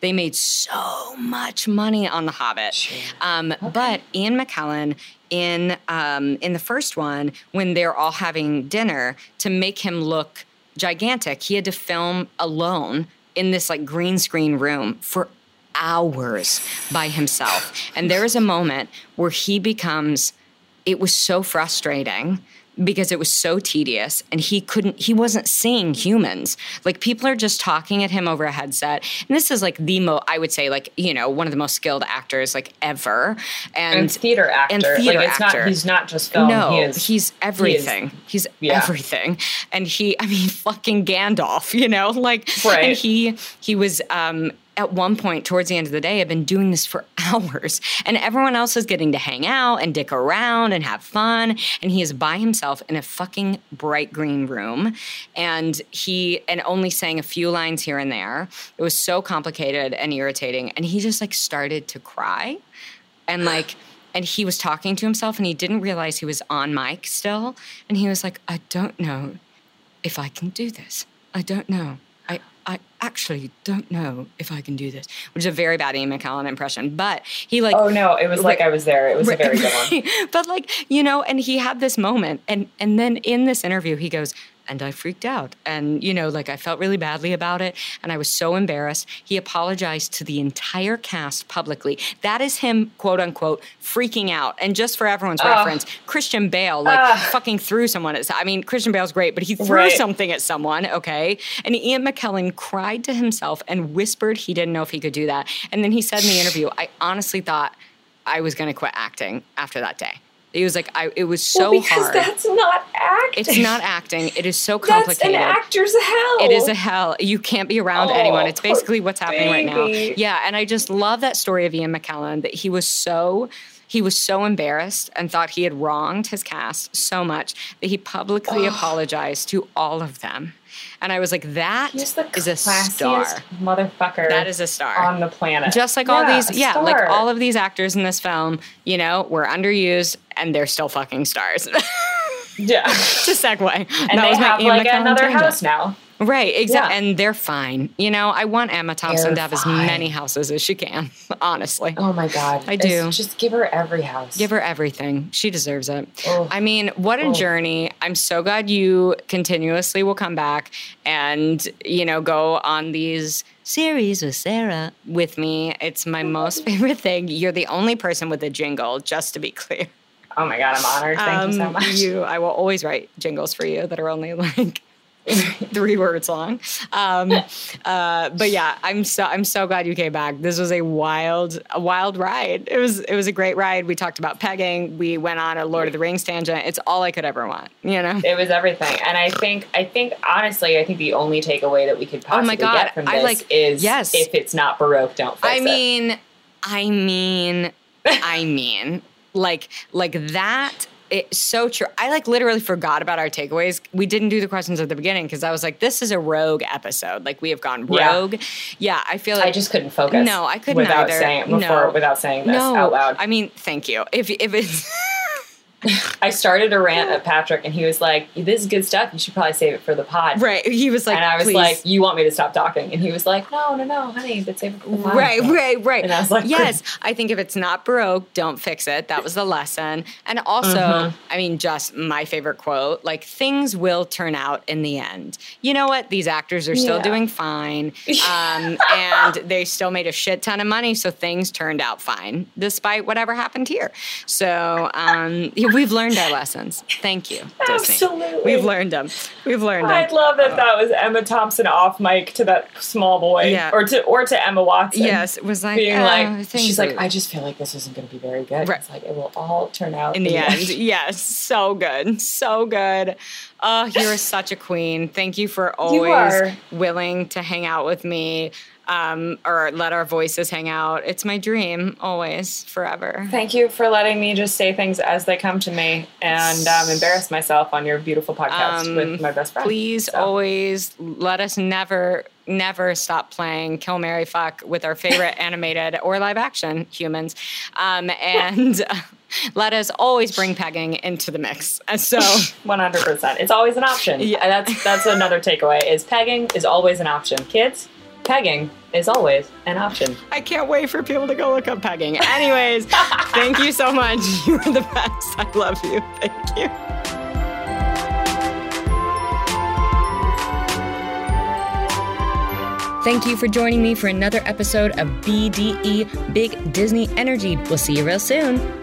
they made so much money on The Hobbit. Sure. Um, But Ian McKellen. In um, in the first one, when they're all having dinner, to make him look gigantic, he had to film alone in this like green screen room for hours by himself. And there is a moment where he becomes, it was so frustrating because it was so tedious and he couldn't he wasn't seeing humans like people are just talking at him over a headset and this is like the mo i would say like you know one of the most skilled actors like ever and, and theater actor. and theater like it's actor. not he's not just film. no, he is, he's everything. he's yeah. everything, and he, I mean, *laughs* fucking Gandalf, you know, like, Right. and he, he was, um, at one point towards the end of the day, i have been doing this for *laughs* hours, and everyone else is getting to hang out and dick around and have fun, and he is by himself in a fucking bright green room, and he, and only saying a few lines here and there. It was so complicated and irritating, and he just like started to cry and *sighs* like and he was talking to himself and he didn't realize he was on mic still and he was like i don't know if i can do this i don't know i actually don't know if i can do this which is a very bad ian mckellen impression but he like Oh no, it was like I was there. It was a very good one. *laughs* But like you know and he had this moment and and then in this interview he goes and I freaked out. And, you know, like I felt really badly about it. And I was so embarrassed. He apologized to the entire cast publicly. That is him, quote unquote, freaking out. And just for everyone's reference, Christian Bale, like, Ugh. fucking threw someone at, I mean, Christian Bale's great, but he threw Right. something at someone, okay? And Ian McKellen cried to himself and whispered he didn't know if he could do that. And then he said in the interview, I honestly thought I was going to quit acting after that day. He was like, I, it was so well, because hard. that's not acting. It's not acting. It is so complicated. That's an actor's hell. It is a hell. You can't be around Oh, anyone. It's basically what's happening right now. Yeah, and I just love that story of Ian McKellen that he was so he was so embarrassed and thought he had wronged his cast so much that he publicly apologized to all of them. And I was like, that is a star. motherfucker. That is a star. on the planet. Just like all these, yeah, like all of these actors in this film, you know, were underused and they're still fucking stars. *laughs* yeah. to segue. And that they was my have like another house now. Right, exactly. Yeah. And they're fine. You know, I want Emma Thompson They're to have as many houses as she can, *laughs* honestly. Oh my god. I It's- do. Just give her every house. Give her everything. She deserves it. Oh. I mean, what a Oh. journey. I'm so glad you continuously will come back and, you know, go on these series with Sarah with me. It's my most *laughs* favorite thing. You're the only person with a jingle, just to be clear. Oh my god, I'm honored. Thank you so Um, much. You, I will always write jingles for you that are only *laughs* like *laughs* three words long. Um, *laughs* uh, but yeah, I'm so I'm so glad you came back. This was a wild a wild ride. It was it was a great ride. We talked about pegging. We went on a Lord of the Rings tangent. It's all I could ever want. You know. It was everything, and I think, I think, honestly, I think the only takeaway that we could Oh my possibly God, get from I this like- is, yes. if it's not baroque, don't I it. mean, I mean, I mean, like like that. It's so true. I like literally forgot about our takeaways. We didn't do the questions at the beginning because I was like, this is a rogue episode. Like we have gone rogue. Yeah, yeah I feel like I just couldn't focus. No, I couldn't without either. saying before No. without saying this no. out loud. I mean, thank you. If if it's *laughs* *laughs* I started a rant at Patrick, and he was like, "This is good stuff. You should probably save it for the pod." Right. He was like, and I was "Please." like, "You want me to stop talking?" And he was like, "No, no, no, honey, but save it for the pod." Right, right, right. And I was like, *laughs* yes, I think if it's not Baroque, don't fix it. That was the lesson. And also, Mhm. I mean, just my favorite quote like, things will turn out in the end. You know what? These actors are still Yeah. doing fine. Um, *laughs* and they still made a shit ton of money. So things turned out fine, despite whatever happened here. So um, we've learned our lessons. Thank you, Disney. Absolutely. We've learned them. We've learned them. I'd love that that was Emma Thompson off mic to that small boy, Yeah. or to or to Emma Watson. Yes, it was like, being "Oh, like, things she's like, I just feel like this isn't going to be very good. Right. It's like it will all turn out in the end. *laughs* Yes, so good, so good. Ah, oh, you're such a queen. Thank you for always are. willing to hang out with me, um, or let our voices hang out. It's my dream, always, forever. Thank you for letting me just say things as they come to me and um, embarrass myself on your beautiful podcast Um, with my best friend. Please So. always let us never, never stop playing Kill Mary Fuck with our favorite *laughs* animated or live action humans, um, and. *laughs* Let us always bring pegging into the mix. So, *laughs* One hundred percent. It's always an option. Yeah, that's that's another takeaway. Is pegging is always an option. Kids, pegging is always an option. I can't wait for people to go look up pegging. Anyways, *laughs* thank you so much. *laughs* You are the best. I love you. Thank you. Thank you for joining me for another episode of BDE Big Disney Energy. We'll see you real soon.